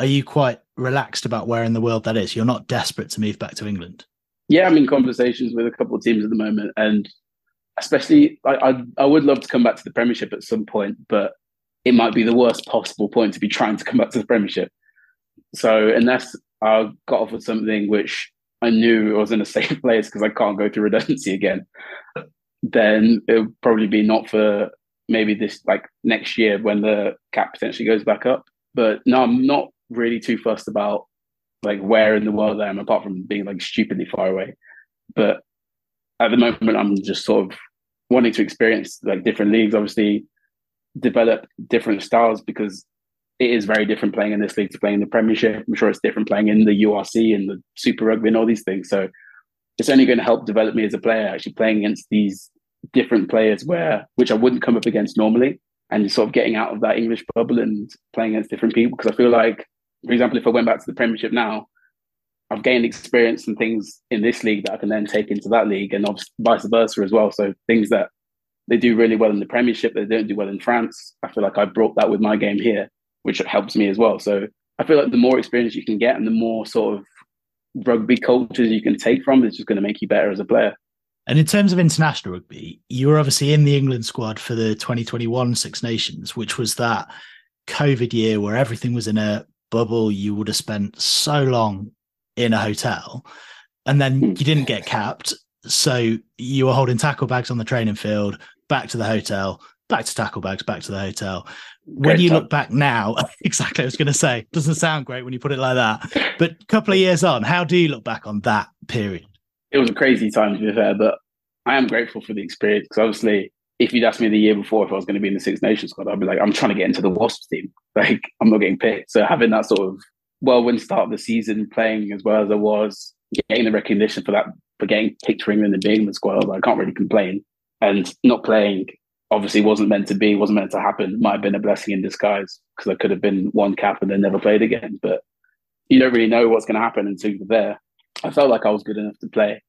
are you quite relaxed about where in the world that is? You're not desperate to move back to England. Yeah, I'm in conversations with a couple of teams at the moment, and especially I, I, I would love to come back to the Premiership at some point, but it might be the worst possible point to be trying to come back to the Premiership. So unless I got offered something which I knew I was in a safe place because I can't go through redundancy again, then it would probably be not for maybe this like next year when the cap potentially goes back up. But no, I'm not really too fussed about like where in the world I am, apart from being like stupidly far away. But at the moment, I'm just sort of wanting to experience like different leagues, obviously develop different styles because it is very different playing in this league to playing in the Premiership. I'm sure it's different playing in the URC and the Super Rugby and all these things. So it's only going to help develop me as a player, actually playing against these different players where which I wouldn't come up against normally, and sort of getting out of that English bubble and playing against different people. Because I feel like for example, if I went back to the Premiership now, I've gained experience and things in this league that I can then take into that league, and vice versa as well. So things that they do really well in the Premiership, they don't do well in France. I feel like I brought that with my game here, which helps me as well. So I feel like the more experience you can get, and the more sort of rugby cultures you can take from, is just going to make you better as a player. And in terms of international rugby, you were obviously in the England squad for the 2021 Six Nations, which was that COVID year where everything was in a bubble, you would have spent so long in a hotel and then hmm. you didn't get capped. So you were holding tackle bags on the training field, back to the hotel, back to tackle bags, back to the hotel. When great you time. look back now, exactly, I was going to say, doesn't sound great when you put it like that. But a couple of years on, how do you look back on that period? It was a crazy time to be fair, but I am grateful for the experience because obviously if you'd asked me the year before if I was going to be in the Six Nations squad, I'd be like, I'm trying to get into the Wasps team. Like, I'm not getting picked. So having that sort of whirlwind start of the season, playing as well as I was, getting the recognition for that, for getting picked for England and being in the squad, I can't really complain. And not playing obviously wasn't meant to be, wasn't meant to happen. Might have been a blessing in disguise because I could have been one cap and then never played again. But you don't really know what's going to happen until you're there. I felt like I was good enough to play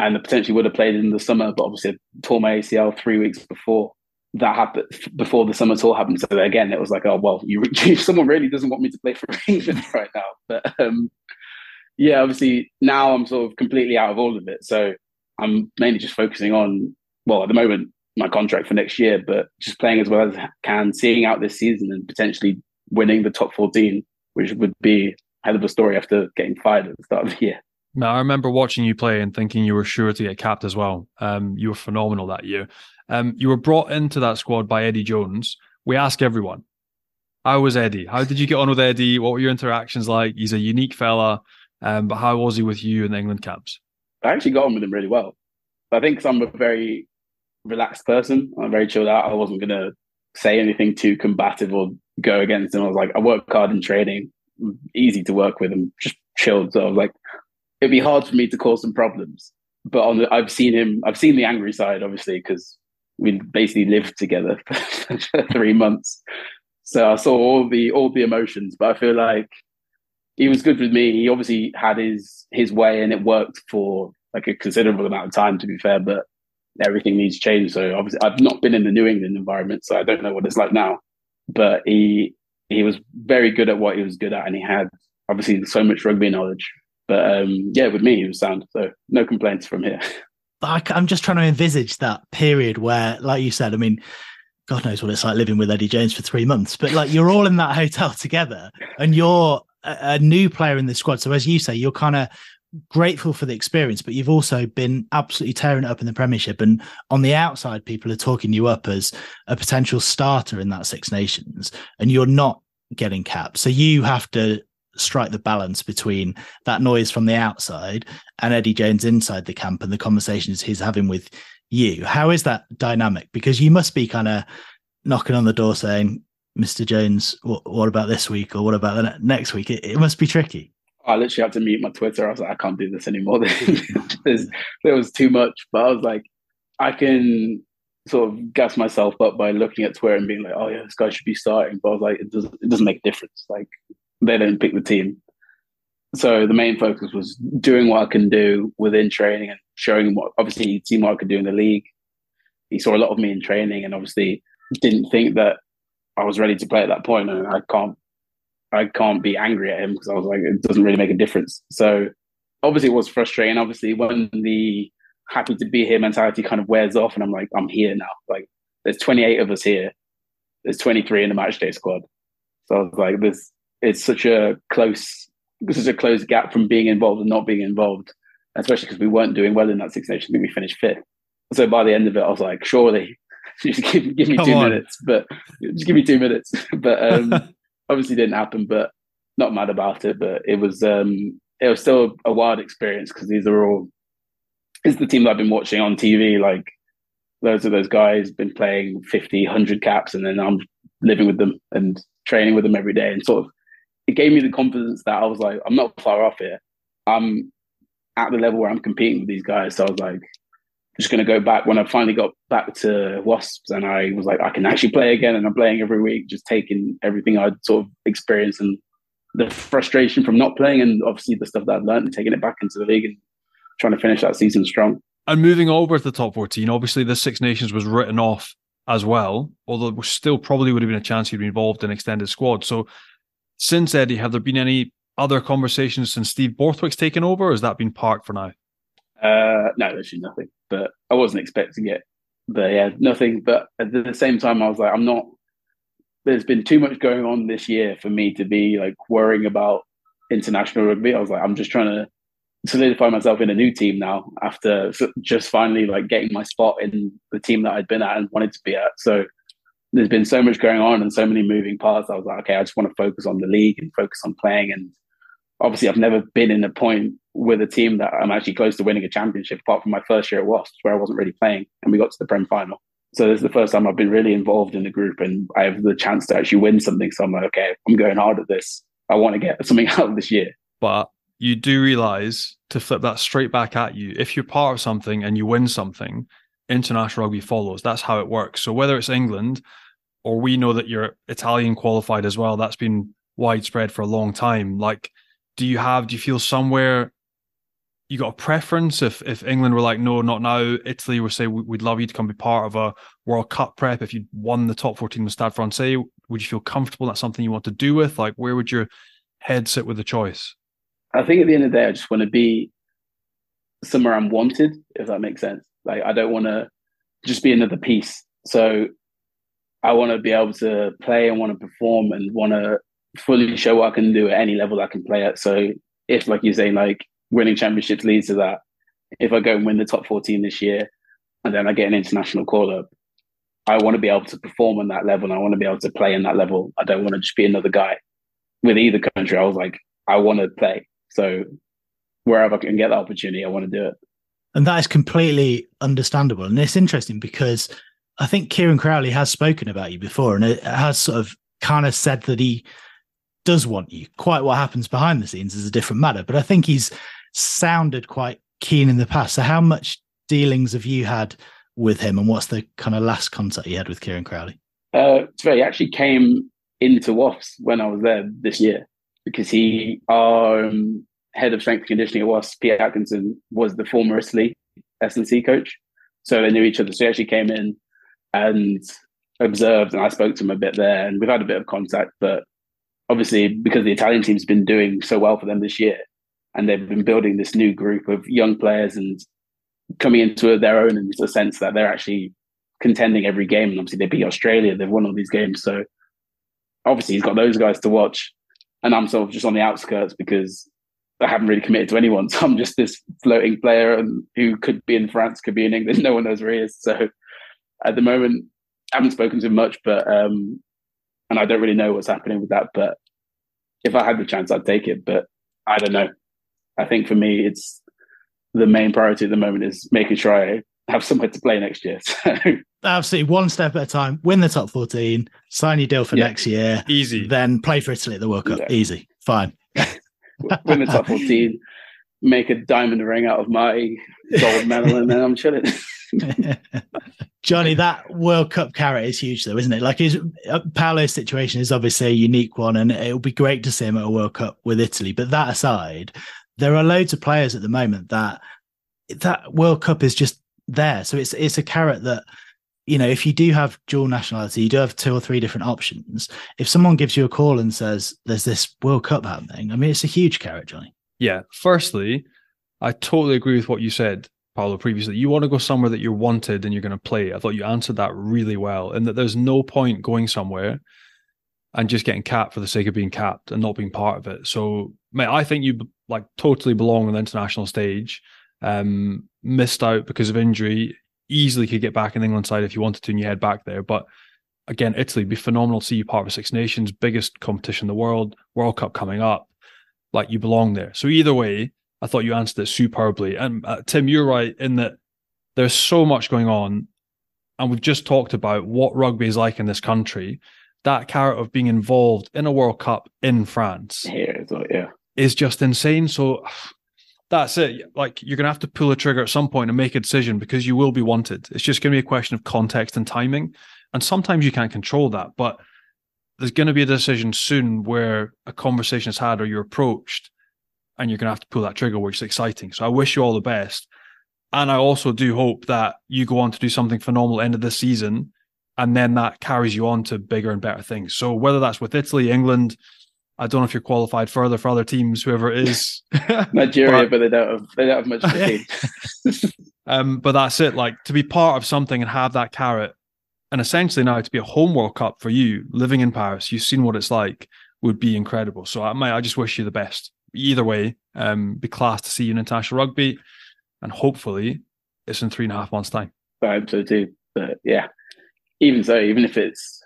and potentially would have played in the summer, but obviously I tore my ACL three weeks before that happened, before the summer tour happened. So again, it was like, oh well, you, someone really doesn't want me to play for England right now. But um, yeah, obviously now I'm sort of completely out of all of it. So I'm mainly just focusing on well, at the moment my contract for next year, but just playing as well as I can, seeing out this season and potentially winning the top 14, which would be hell of a story after getting fired at the start of the year. Now, I remember watching you play and thinking you were sure to get capped as well. Um, you were phenomenal that year. Um, you were brought into that squad by Eddie Jones. We ask everyone, how was Eddie? How did you get on with Eddie? What were your interactions like? He's a unique fella, um, but how was he with you in the England camps? I actually got on with him really well. I think I'm a very relaxed person. I'm very chilled out. I wasn't going to say anything too combative or go against him. I was like, I work hard in training, easy to work with, and just chilled. So I was like, it'd be hard for me to cause some problems. But on the, I've seen him. I've seen the angry side, obviously, because we basically lived together for three months. So I saw all the all the emotions. But I feel like he was good with me. He obviously had his his way, and it worked for like a considerable amount of time. To be fair, but everything needs change. So obviously, I've not been in the New England environment, so I don't know what it's like now. But he he was very good at what he was good at, and he had obviously so much rugby knowledge but um, yeah, with me, it was sound. So no complaints from here. I, I'm just trying to envisage that period where, like you said, I mean, God knows what it's like living with Eddie Jones for three months, but like you're all in that hotel together and you're a, a new player in the squad. So as you say, you're kind of grateful for the experience, but you've also been absolutely tearing it up in the Premiership. And on the outside, people are talking you up as a potential starter in that Six Nations, and you're not getting capped. So you have to strike the balance between that noise from the outside and Eddie Jones inside the camp and the conversations he's having with you. How is that dynamic? Because you must be kind of knocking on the door saying, Mr. Jones, what, what about this week or what about the next week? It, it, must be tricky. I literally had to mute my Twitter. I was like, I can't do this anymore. there was too much, but I was like, I can sort of gas myself up by looking at Twitter and being like, oh yeah, this guy should be starting. But I was like, it doesn't, it doesn't make a difference. Like they didn't pick the team. So the main focus was doing what I can do within training and showing what obviously he'd seen what I could do in the league. He saw a lot of me in training and obviously didn't think that I was ready to play at that point and I can't I can't be angry at him because I was like it doesn't really make a difference. So obviously it was frustrating. Obviously when the happy to be here mentality kind of wears off and I'm like, I'm here now. Like there's 28 of us here. There's 23 in the match day squad. So I was like, this it's such a close this is a close gap from being involved and not being involved, especially because we weren't doing well in that Six Nations. I think we finished fifth. So by the end of it, I was like, surely, just give, give me Come two on. minutes, but just give me two minutes. But um, obviously didn't happen. But not mad about it. But it was um, it was still a wild experience because these are all it's the team that I've been watching on TV. Like loads of those guys been playing 50, 100 caps, and then I'm living with them and training with them every day and sort of it gave me the confidence that I was like, I'm not far off here. I'm at the level where I'm competing with these guys. So I was like, just going to go back when I finally got back to Wasps and I was like, I can actually play again. And I'm playing every week, just taking everything I'd sort of experienced and the frustration from not playing and obviously the stuff that I'd learned and taking it back into the league and trying to finish that season strong. And moving over to the top 14, obviously the Six Nations was written off as well, although still probably would have been a chance he'd be involved in extended squad. So since Eddie, have there been any other conversations since Steve Borthwick's taken over, or has that been parked for now? Uh, no, actually nothing. But I wasn't expecting it. But yeah, nothing. But at the same time, I was like, I'm not. There's been too much going on this year for me to be like worrying about international rugby. I was like, I'm just trying to solidify myself in a new team now after just finally like getting my spot in the team that I'd been at and wanted to be at. So there's been so much going on and so many moving parts. I was like, okay, I just want to focus on the league and focus on playing. And obviously, I've never been in a point with a team that I'm actually close to winning a championship, apart from my first year at Wasps, where I wasn't really playing, and we got to the Prem final. So this is the first time I've been really involved in the group, and I have the chance to actually win something. So I'm like, okay, I'm going hard at this. I want to get something out of this year. But you do realize to flip that straight back at you, if you're part of something and you win something, international rugby follows. That's how it works. So whether it's England or we know that you're Italian qualified as well, that's been widespread for a long time. Like, do you have, do you feel somewhere you got a preference if if England were like, no, not now. Italy would say we'd love you to come be part of a World Cup prep. If you won the top fourteen with Stade Francais, would you feel comfortable? That's something you want to do with. Like, where would your head sit with the choice? I think at the end of the day, I just want to be somewhere I'm wanted, if that makes sense. Like I don't want to just be another piece. So I want to be able to play and want to perform and want to fully show what I can do at any level I can play at. So if, like you're saying, like winning championships leads to that, if I go and win the top 14 this year and then I get an international call up, I want to be able to perform on that level and I want to be able to play in that level. I don't want to just be another guy with either country. I was like, I want to play. So wherever I can get that opportunity, I want to do it. And that is completely understandable. And it's interesting because I think Kieran Crowley has spoken about you before and it has sort of kind of said that he does want you. Quite what happens behind the scenes is a different matter. But I think he's sounded quite keen in the past. So how much dealings have you had with him and what's the kind of last contact you had with Kieran Crowley? Uh, he actually came into Wasps when I was there this year because he, um, head of strength and conditioning at Wasps, Peter Atkinson, was the former Italy S&C coach. So they knew each other. So he actually came in and observed, and I spoke to him a bit there, and we've had a bit of contact. But obviously, because the Italian team's been doing so well for them this year, and they've been building this new group of young players and coming into their own in the sense that they're actually contending every game. And obviously, they beat Australia, they've won all these games. So obviously, he's got those guys to watch, and I'm sort of just on the outskirts because I haven't really committed to anyone. So I'm just this floating player and who could be in France, could be in England. No one knows where he is. So at the moment, I haven't spoken to him much, but um, and I don't really know what's happening with that. But if I had the chance, I'd take it. But I don't know. I think for me, it's the main priority at the moment is making sure I have somewhere to play next year. So. Absolutely, one step at a time. Win the top fourteen, sign your deal for yeah. next year. Easy. Then play for Italy at the World Cup. Yeah. Easy. Fine. Win the top fourteen. Make a diamond ring out of my gold medal, and then I'm chilling. Johnny, that World Cup carrot is huge, though, isn't it? Like his uh, Paolo's situation is obviously a unique one, and it'll be great to see him at a World Cup with Italy. But that aside, there are loads of players at the moment that that World Cup is just there. So it's it's a carrot that you know if you do have dual nationality, you do have two or three different options. If someone gives you a call and says there's this World Cup happening, I mean it's a huge carrot, Johnny. Yeah. Firstly, I totally agree with what you said. Paolo previously. You want to go somewhere that you're wanted and you're going to play. I thought you answered that really well, and that there's no point going somewhere and just getting capped for the sake of being capped and not being part of it. So, mate, I think you like totally belong on the international stage. Um, missed out because of injury. Easily could get back in England side if you wanted to, and you head back there. But again, Italy be phenomenal to see you part of Six Nations, biggest competition in the world, World Cup coming up. Like you belong there. So either way, I thought you answered it superbly. And uh, Tim, you're right in that there's so much going on. And we've just talked about what rugby is like in this country. That carrot of being involved in a World Cup in France yeah, yeah. is just insane. So that's it. Like you're going to have to pull a trigger at some point and make a decision because you will be wanted. It's just going to be a question of context and timing. And sometimes you can't control that. But there's going to be a decision soon where a conversation is had or you're approached and you're going to have to pull that trigger, which is exciting. So I wish you all the best. And I also do hope that you go on to do something phenomenal end of this season, and then that carries you on to bigger and better things. So whether that's with Italy, England, I don't know if you're qualified further for other teams, whoever it is. Nigeria, but, but, they don't have they don't have much to team. um, but that's it. Like to be part of something and have that carrot, and essentially now to be a home World Cup for you, living in Paris, you've seen what it's like, would be incredible. So I might I just wish you the best either way, um, be classed to see you in international rugby, and hopefully it's in three and a half months' time. I hope so too. But yeah, even so, even if it's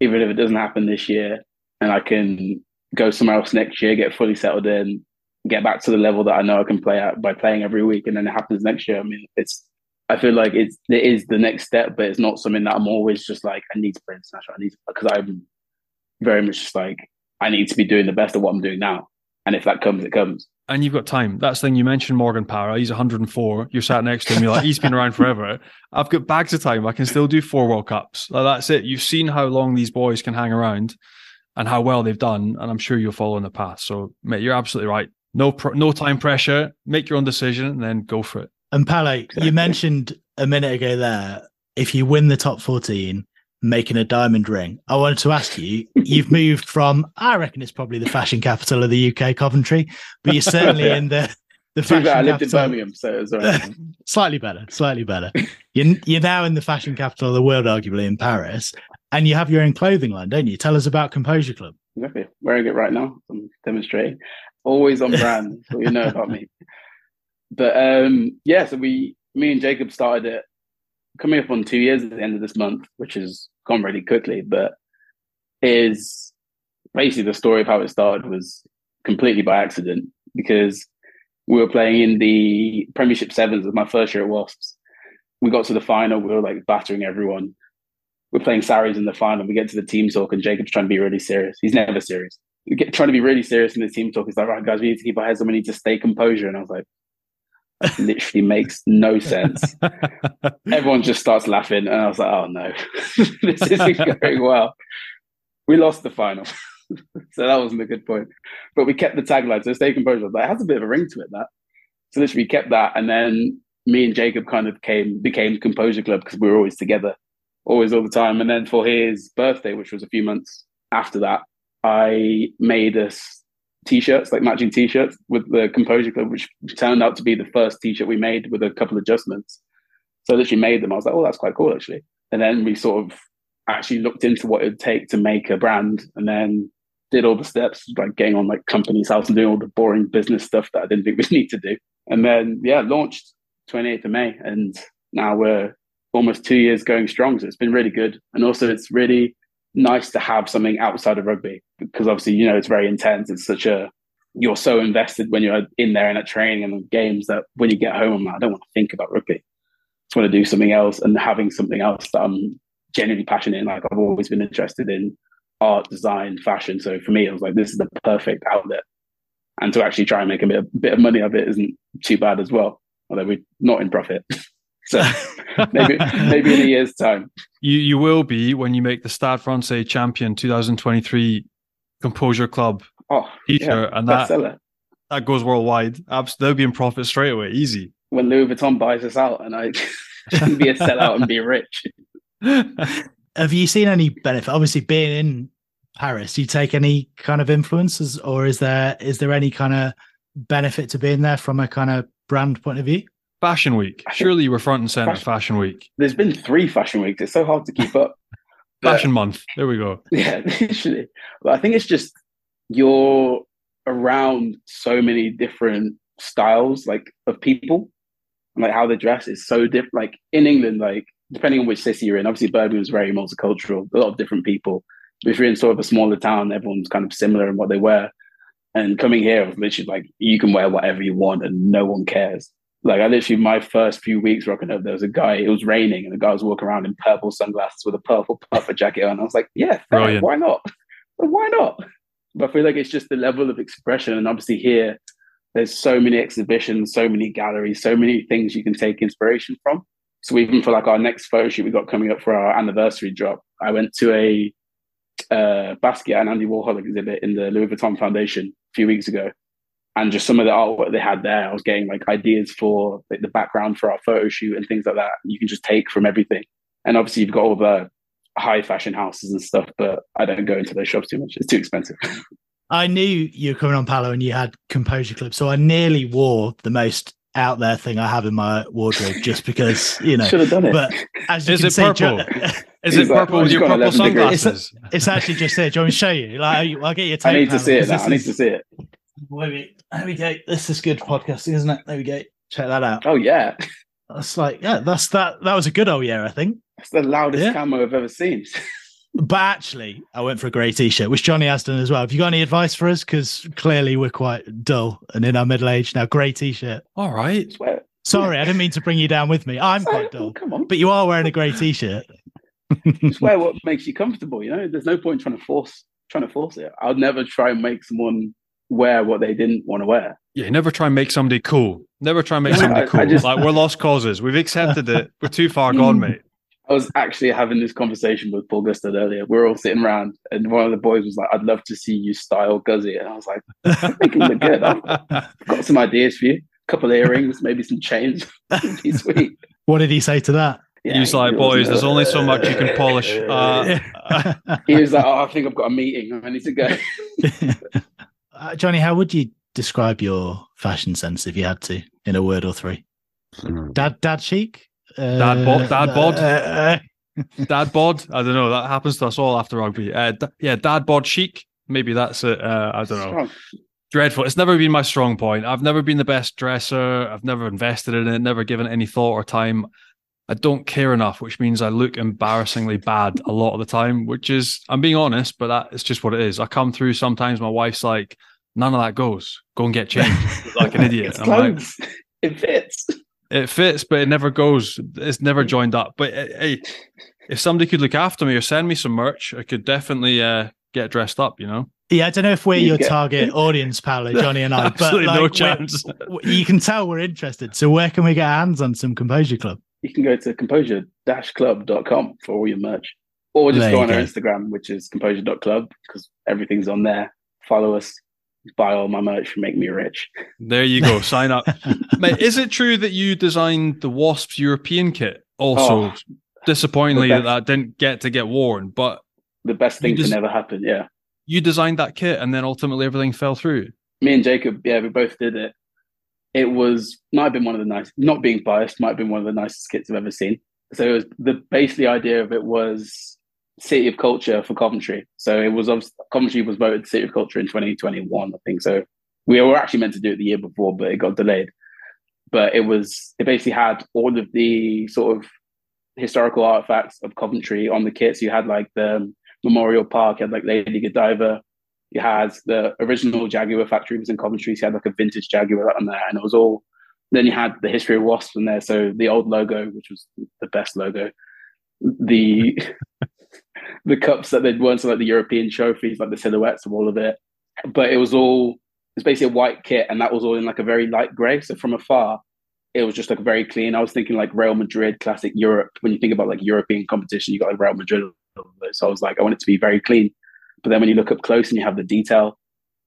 even if it doesn't happen this year, and I can go somewhere else next year, get fully settled in, get back to the level that I know I can play at by playing every week, and then it happens next year. I mean, it's I feel like it's it is the next step, but it's not something that I'm always just like I need to play international. I need because I'm very much just like I need to be doing the best of what I'm doing now. And if that comes, it comes. And you've got time. That's the thing you mentioned Morgan Parra. He's 104. You're sat next to him. You're like, he's been around forever. I've got bags of time. I can still do four World Cups. Like, that's it. You've seen how long these boys can hang around and how well they've done. And I'm sure you'll follow in the path. So, mate, you're absolutely right. No, pr- no time pressure. Make your own decision and then go for it. And Pele, exactly. you mentioned a minute ago there, if you win the top 14, making a diamond ring. I wanted to ask you, you've moved from, I reckon it's probably the fashion capital of the UK, Coventry, but you're certainly yeah. in the, the fashion I lived capital. in Birmingham, so it was right. slightly better, slightly better. You're, you're now in the fashion capital of the world, arguably in Paris, and you have your own clothing line, don't you? Tell us about Composure Club. exactly. Wearing it right now. I'm demonstrating. Always on brand. so you know about me. But um, yeah, so we, me and Jacob started it coming up on two years at the end of this month, which has gone really quickly. But is basically the story of how it started was completely by accident because we were playing in the Premiership Sevens of my first year at Wasps. We got to the final, we were like battering everyone. We're playing Sarries in the final. We get to the team talk, and Jacob's trying to be really serious. He's never serious. We get trying to be really serious in the team talk. He's like, right, guys, we need to keep our heads on. We need to stay composure. And I was like, literally makes no sense. Everyone just starts laughing, and I was like, oh no, this isn't going well. We lost the final. so that wasn't a good point. But we kept the tagline. So stay composure. Like, it has a bit of a ring to it, that. So literally we kept that. And then me and Jacob kind of came became Composure Club because we were always together, always all the time. And then for his birthday, which was a few months after that, I made us t-shirts, like matching t-shirts with the Composure Club, which turned out to be the first t-shirt we made with a couple of adjustments. So I literally made them. I was like, oh, that's quite cool actually. And then we sort of actually looked into what it would take to make a brand and then did all the steps, like getting on like Companies House and doing all the boring business stuff that I didn't think we need to do. And then, yeah, launched 28th of May. And now we're almost two years going strong. So it's been really good. And also, it's really nice to have something outside of rugby because obviously, you know, it's very intense. It's such a, you're so invested when you're in there and at training and games that when you get home, I'm like, I don't want to think about rugby. I just want to do something else and having something else that I'm genuinely passionate in. Like I've always been interested in art, design, fashion. So for me, I was like, this is the perfect outlet. And to actually try and make a bit, a bit of money of it isn't too bad as well. Although we're not in profit. so maybe maybe in a year's time. You you will be when you make the Stade Francais Champion 2023 Composure Club oh, t-shirt, yeah, and that that goes worldwide. They'll be in profit straight away, easy. When Louis Vuitton buys us out, and I can be a sellout and be rich. have you seen any benefit? Obviously, being in Paris, do you take any kind of influences, or is there is there any kind of benefit to being there from a kind of brand point of view? Fashion Week. Surely you were front and center fashion, fashion Week. There's been three Fashion Weeks. It's so hard to keep up. fashion Month. There we go. Yeah, literally. But I think it's just you're around so many different styles, like of people, and like how they dress is so different. Like in England, like depending on which city you're in, obviously Birmingham is very multicultural, a lot of different people. But if you're in sort of a smaller town, everyone's kind of similar in what they wear. And coming here, literally like you can wear whatever you want and no one cares. Like I literally my first few weeks rocking up, there was a guy, it was raining, and the guy was walking around in purple sunglasses with a purple puffer jacket on. I was like, yeah, fair, why not? why not? But I feel like it's just the level of expression. And obviously here, there's so many exhibitions, so many galleries, so many things you can take inspiration from. So even for like our next photo shoot we got coming up for our anniversary drop, I went to a uh, Basquiat and Andy Warhol exhibit in the Louis Vuitton Foundation a few weeks ago, and just some of the artwork they had there, I was getting like ideas for like, the background for our photo shoot and things like that. You can just take from everything, and obviously you've got all the high fashion houses and stuff, but I don't go into those shops too much. It's too expensive. I knew you were coming on Paolo and you had composure clips, so I nearly wore the most out there thing I have in my wardrobe just because you know. Should have done it. But as you is can it see, purple? is it purple with your purple sunglasses? It's, it's, actually just here. Do you want me to show you? Like, I'll get you. I need to see it. Now. I need to see it. Wait, there we go. This is good podcasting, isn't it? There we go. Check that out. Oh yeah. That's like yeah. That's that. That was a good old year, I think. That's the loudest yeah. camo I've ever seen. But actually, I went for a grey t-shirt, which Johnny has done as well. Have you got any advice for us? Because clearly we're quite dull and in our middle age now. Grey t-shirt. All right. Sorry, I didn't mean to bring you down with me. I'm quite dull. come on. But you are wearing a grey t-shirt. Just wear what makes you comfortable. You know, there's no point trying to force trying to force it. I'd never try and make someone wear what they didn't want to wear. Yeah, never try and make somebody cool. Never try and make somebody cool. I, I just, like we're lost causes. We've accepted it. We're too far gone, mate. I was actually having this conversation with Paul Gustard earlier. We are all sitting around, and one of the boys was like, "I'd love to see you style Guzzy," and I was like, "I think it look good. I've got some ideas for you. A couple of earrings, maybe some chains. be sweet." What did he say to that? Yeah, He's like, "Boys, there's only so much you can polish." Uh, he was like, "Oh, I think I've got a meeting. I need to go." Uh, Johnny, how would you describe your fashion sense if you had to in a word or three? Hmm. Dad, dad chic. Dad bod, dad bod, uh, uh, dad bod. I don't know. That happens to us all after rugby. Uh, d- yeah, dad bod chic. maybe that's it. Uh, I don't know. Dreadful. It's never been my strong point. I've never been the best dresser. I've never invested in it, never given it any thought or time. I don't care enough, which means I look embarrassingly bad a lot of the time, which is, I'm being honest, but that is just what it is. I come through sometimes, my wife's like, none of that goes. Go and get changed like an idiot. I'm like, it fits. It fits, but it never goes. It's never joined up. But eh, hey, if somebody could look after me or send me some merch, I could definitely uh, get dressed up, you know? Yeah, I don't know if we're you your get... target audience, Paolo, Johnny and I, but like, no chance. you can tell we're interested. So where can we get hands on some Composure Club? You can go to composure-club.com for all your merch. Or just there go on go. our Instagram, which is composure.club, because everything's on there. Follow us, buy all my merch, make me rich. There you go. Sign up. Mate, is it true that you designed the Wasps European kit? Also, oh, disappointingly, that that didn't get to get worn, but the best thing des- to never happen. Yeah. You designed that kit and then ultimately everything fell through. Me and Jacob, yeah, we both did it. It was might have been one of the nice not being biased, might have been one of the nicest kits I've ever seen. So it was the basically idea of it was City of Culture for Coventry. So it was Coventry was voted City of Culture in 2021, I think. So we were actually meant to do it the year before, but it got delayed. But it was it basically had all of the sort of historical artifacts of Coventry on the kit. So you had like the Memorial Park, you had like Lady Godiva. You had the original Jaguar factory was in Coventry. So you had like a vintage Jaguar on there, and it was all. Then you had the history of Wasps in there. So the old logo, which was the best logo, the the cups that they'd won, so like the European trophies, like the silhouettes of all of it. But it was all it's basically a white kit, and that was all in like a very light grey. So from afar, it was just like very clean. I was thinking like Real Madrid, classic Europe. When you think about like European competition, you got like Real Madrid so I was like, I want it to be very clean. But then when you look up close and you have the detail,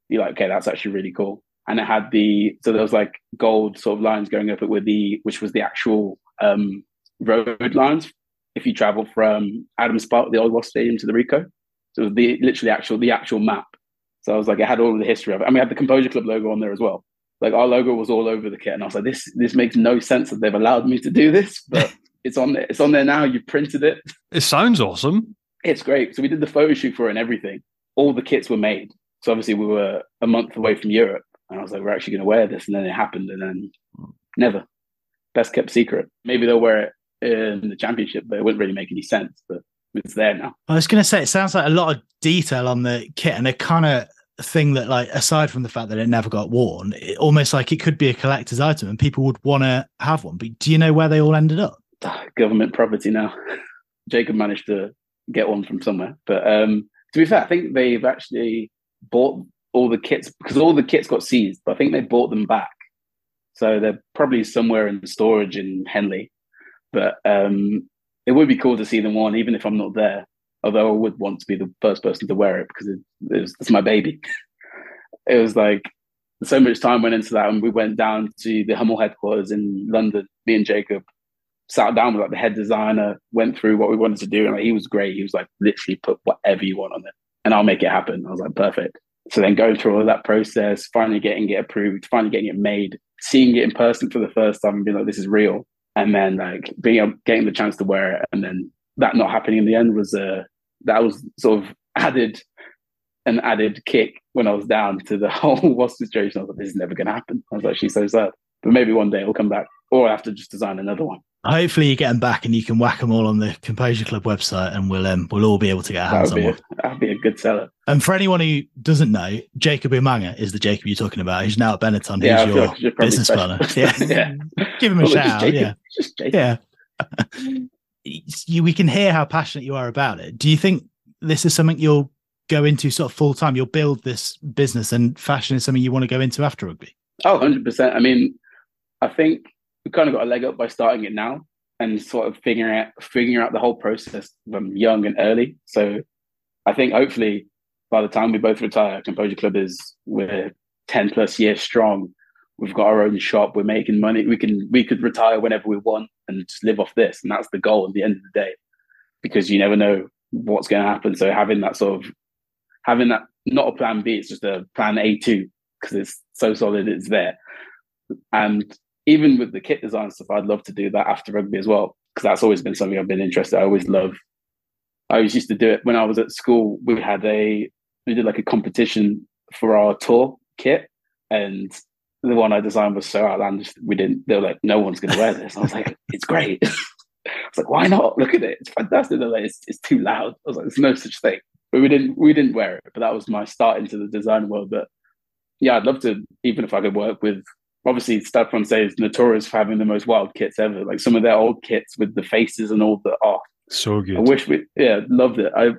you're like, okay, that's actually really cool. And it had the so there was like gold sort of lines going up it with the which was the actual um, road lines. If you travel from Adams Park, the old Wasp Stadium, to the Ricoh, so the literally actual the actual map. So I was like, it had all of the history of it, and we had the Composure Club logo on there as well. Like our logo was all over the kit, and I was like, this this makes no sense that they've allowed me to do this, but it's on there. It's on there now. You printed it. It sounds awesome. It's great. So we did the photo shoot for it and everything. All the kits were made. So obviously we were a month away from Europe, and I was like, we're actually going to wear this, and then it happened, and then hmm. never. Best kept secret. Maybe they'll wear it in the championship, but it wouldn't really make any sense. But it's there now. I was going to say it sounds like a lot of detail on the kit, and a kind of thing that, like, aside from the fact that it never got worn, it, almost like it could be a collector's item, and people would want to have one. But do you know where they all ended up? Government property now. Jacob managed to get one from somewhere. But um, to be fair, I think they've actually bought all the kits because all the kits got seized, but I think they bought them back. So they're probably somewhere in storage in Henley. But um, it would be cool to see them worn, even if I'm not there. Although I would want to be the first person to wear it because it, it was, it's my baby. it was like so much time went into that, and we went down to the Hummel headquarters in London. Me and Jacob sat down with like the head designer, went through what we wanted to do, and like, he was great. He was like, literally put whatever you want on it, and I'll make it happen. I was like, perfect. So then going through all of that process, finally getting it approved, finally getting it made, seeing it in person for the first time, and being like, this is real, and then like being able, getting the chance to wear it, and then that not happening in the end was uh that was sort of added an added kick when I was down to the whole what situation. I was like, this is never going to happen. I was actually so sad, but maybe one day it'll come back, or I have to just design another one. Hopefully, you get them back and you can whack them all on the Composure Club website, and we'll um, we'll all be able to get our hands on one. That'd be a good seller. And for anyone who doesn't know, Jacob Umaga is the Jacob you're talking about. He's now at Benetton. Yeah, He's your business partner. Yeah. yeah. give him a well, shout. Yeah, yeah. you, we can hear how passionate you are about it. Do you think this is something you'll go into sort of full time? You'll build this business, and fashion is something you want to go into after rugby. Oh, 100 percent. I mean, I think we kind of got a leg up by starting it now and sort of figuring out figuring out the whole process from young and early. So I think hopefully by the time we both retire, Composure Club is we're ten plus years strong. We've got our own shop. We're making money. We can we could retire whenever we want and just live off this, and that's the goal at the end of the day. Because you never know what's going to happen. So having that sort of having that not a plan B, it's just a plan A two because it's so solid. It's there, and even with the kit design stuff, I'd love to do that after rugby as well because that's always been something I've been interested. I always love. I always used to do it when I was at school. We had a we did like a competition for our tour kit, and the one I designed was so outlandish. We didn't. They were like, no one's going to wear this. I was like, it's great. I was like, why not? Look at it. It's fantastic. They're like, it's, it's too loud. I was like, there's no such thing. But we didn't. We didn't wear it. But that was my start into the design world. But yeah, I'd love to. Even if I could work with. Obviously, Stade Francais is notorious for having the most wild kits ever. Like some of their old kits with the faces and all the oh, so good. I wish we, yeah, loved it. I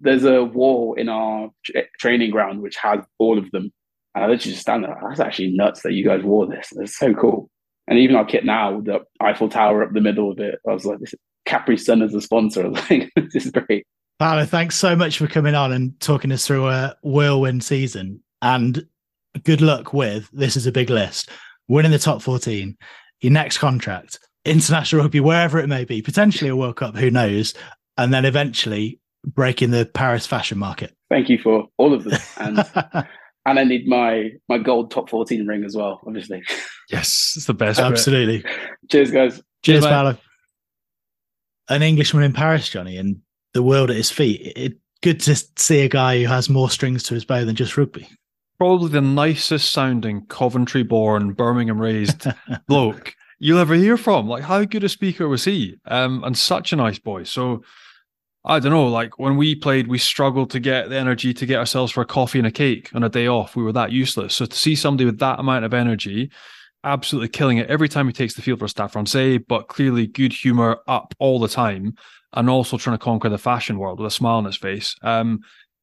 there's a wall in our training ground which has all of them, and I literally just stand there. That's actually nuts that you guys wore this. It's so cool. And even our kit now, the Eiffel Tower up the middle of it, I was like, this is, Capri Sun as a sponsor. I was like, this is great. Paolo, thanks so much for coming on and talking us through a whirlwind season. And good luck with this is a big list. Winning the top 14, your next contract, international rugby, wherever it may be, potentially a World Cup, who knows? And then eventually breaking the Paris fashion market. Thank you for all of them. And and I need my my gold top 14 ring as well, obviously. Yes, it's the best. Absolutely. Cheers, guys. Cheers, Cheers Paolo. An Englishman in Paris, Johnny, and the world at his feet. It, good to see a guy who has more strings to his bow than just rugby. Probably the nicest sounding Coventry born, Birmingham raised bloke you'll ever hear from. Like, how good a speaker was he? Um, and such a nice boy. So I don't know. Like when we played, we struggled to get the energy to get ourselves for a coffee and a cake on a day off. We were that useless. So to see somebody with that amount of energy, absolutely killing it every time he takes the field for Stade Francais, but clearly good humor up all the time, and also trying to conquer the fashion world with a smile on his face. Um,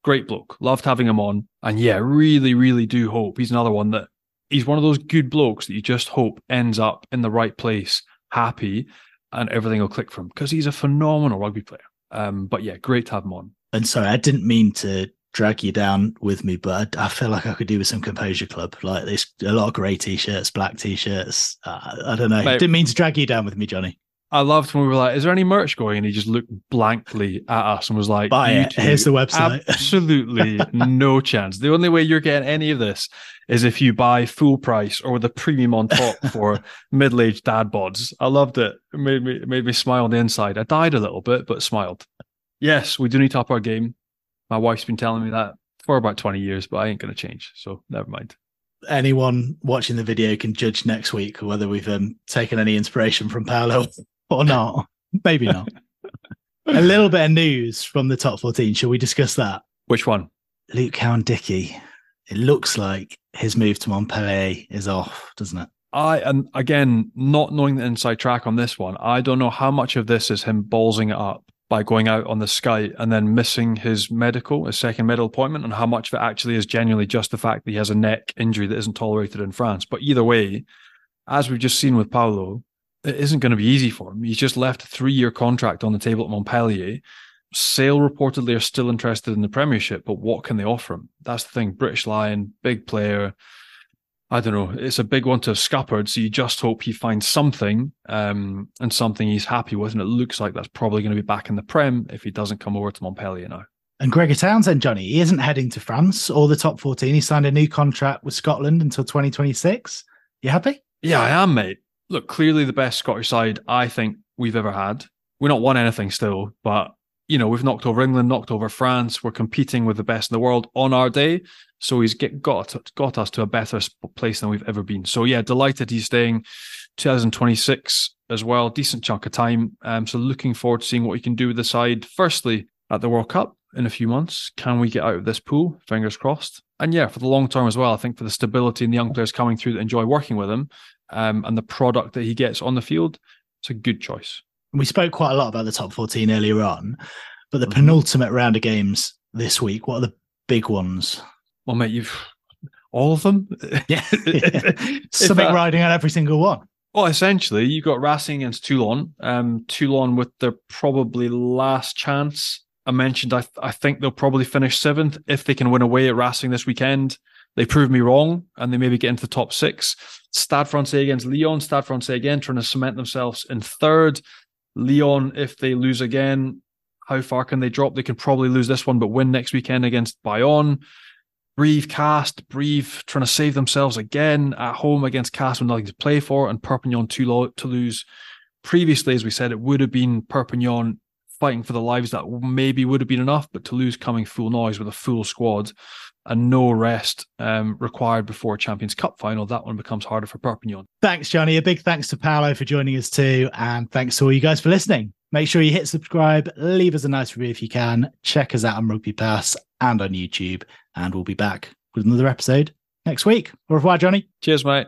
great bloke. Loved having him on. And yeah, really, really do hope he's another one that he's one of those good blokes that you just hope ends up in the right place, happy, and everything will click for him because he's a phenomenal rugby player. Um, but yeah, great to have him on. And sorry, I didn't mean to drag you down with me, but I, I feel like I could do with some Composure Club. Like there's a lot of grey t-shirts, black t-shirts. Uh, I don't know. Mate, didn't mean to drag you down with me, Johnny. I loved when we were like, "Is there any merch going?" And he just looked blankly at us and was like, "Buy it. Here's the website." Absolutely no chance. The only way you're getting any of this is if you buy full price or with a premium on top for middle-aged dad bods. I loved it. It made me it made me smile on the inside. I died a little bit, but smiled. Yes, we do need to up our game. My wife's been telling me that for about 20 years, but I ain't going to change. So never mind anyone watching the video can judge next week whether we've um, taken any inspiration from Paolo or not. Maybe not. a little bit of news from the top 14. Shall we discuss that? Which one? Luke Cowan-Dickie. It looks like his move to Montpellier is off, doesn't it? I and again, not knowing the inside track on this one, I don't know how much of this is him ballsing it up by going out on the sky and then missing his medical, his second medical appointment, and how much of it actually is genuinely just the fact that he has a neck injury that isn't tolerated in France. But either way, as we've just seen with Paolo, it isn't going to be easy for him. He's just left a three year contract on the table at Montpellier. Sale reportedly are still interested in the Premiership, but what can they offer him? That's the thing. British Lion, big player. I don't know. It's a big one to have scuppered. So you just hope he finds something um, and something he's happy with. And it looks like that's probably going to be back in the Prem if he doesn't come over to Montpellier now. And Gregor Townsend, Johnny, he isn't heading to France or the top 14. He signed a new contract with Scotland until 2026. You happy? Yeah, I am, mate look, clearly the best Scottish side I think we've ever had. We're not won anything still, but you know we've knocked over England, knocked over France. We're competing with the best in the world on our day, so he's get, got got us to a better place than we've ever been. So yeah, delighted he's staying 2026 as well. Decent chunk of time. Um, so looking forward to seeing what he can do with the side. Firstly, at the World Cup in a few months, can we get out of this pool? Fingers crossed. And yeah, for the long term as well, I think for the stability and the young players coming through that enjoy working with him, um, and the product that he gets on the field, it's a good choice. We spoke quite a lot about the top 14 earlier on, but the mm-hmm. penultimate round of games this week, what are the big ones? Well, mate, you've all of them. Yeah. Something riding on every single one. Well, essentially, you've got Racing against Toulon. Um, Toulon with their probably last chance. I mentioned I, th- I think they'll probably finish seventh if they can win away at Racing this weekend. They proved me wrong and they maybe get into the top six. Stade Francais against Lyon. Stade Francais again trying to cement themselves in third. Lyon, if they lose again, how far can they drop? They can probably lose this one, but win next weekend against Bayonne. Brive, Castres, Brive, trying to save themselves again at home against Castres with nothing to play for, and Perpignan to lose. Previously, as we said, it would have been Perpignan fighting for the lives that maybe would have been enough, but Toulouse coming full noise with a full squad and no rest um, required before Champions Cup final, that one becomes harder for Perpignan. Thanks, Johnny. A big thanks to Paolo for joining us too. And thanks to all you guys for listening. Make sure you hit subscribe, leave us a nice review if you can. Check us out on Rugby Pass and on YouTube. And we'll be back with another episode next week. Au revoir, Johnny. Cheers, mate.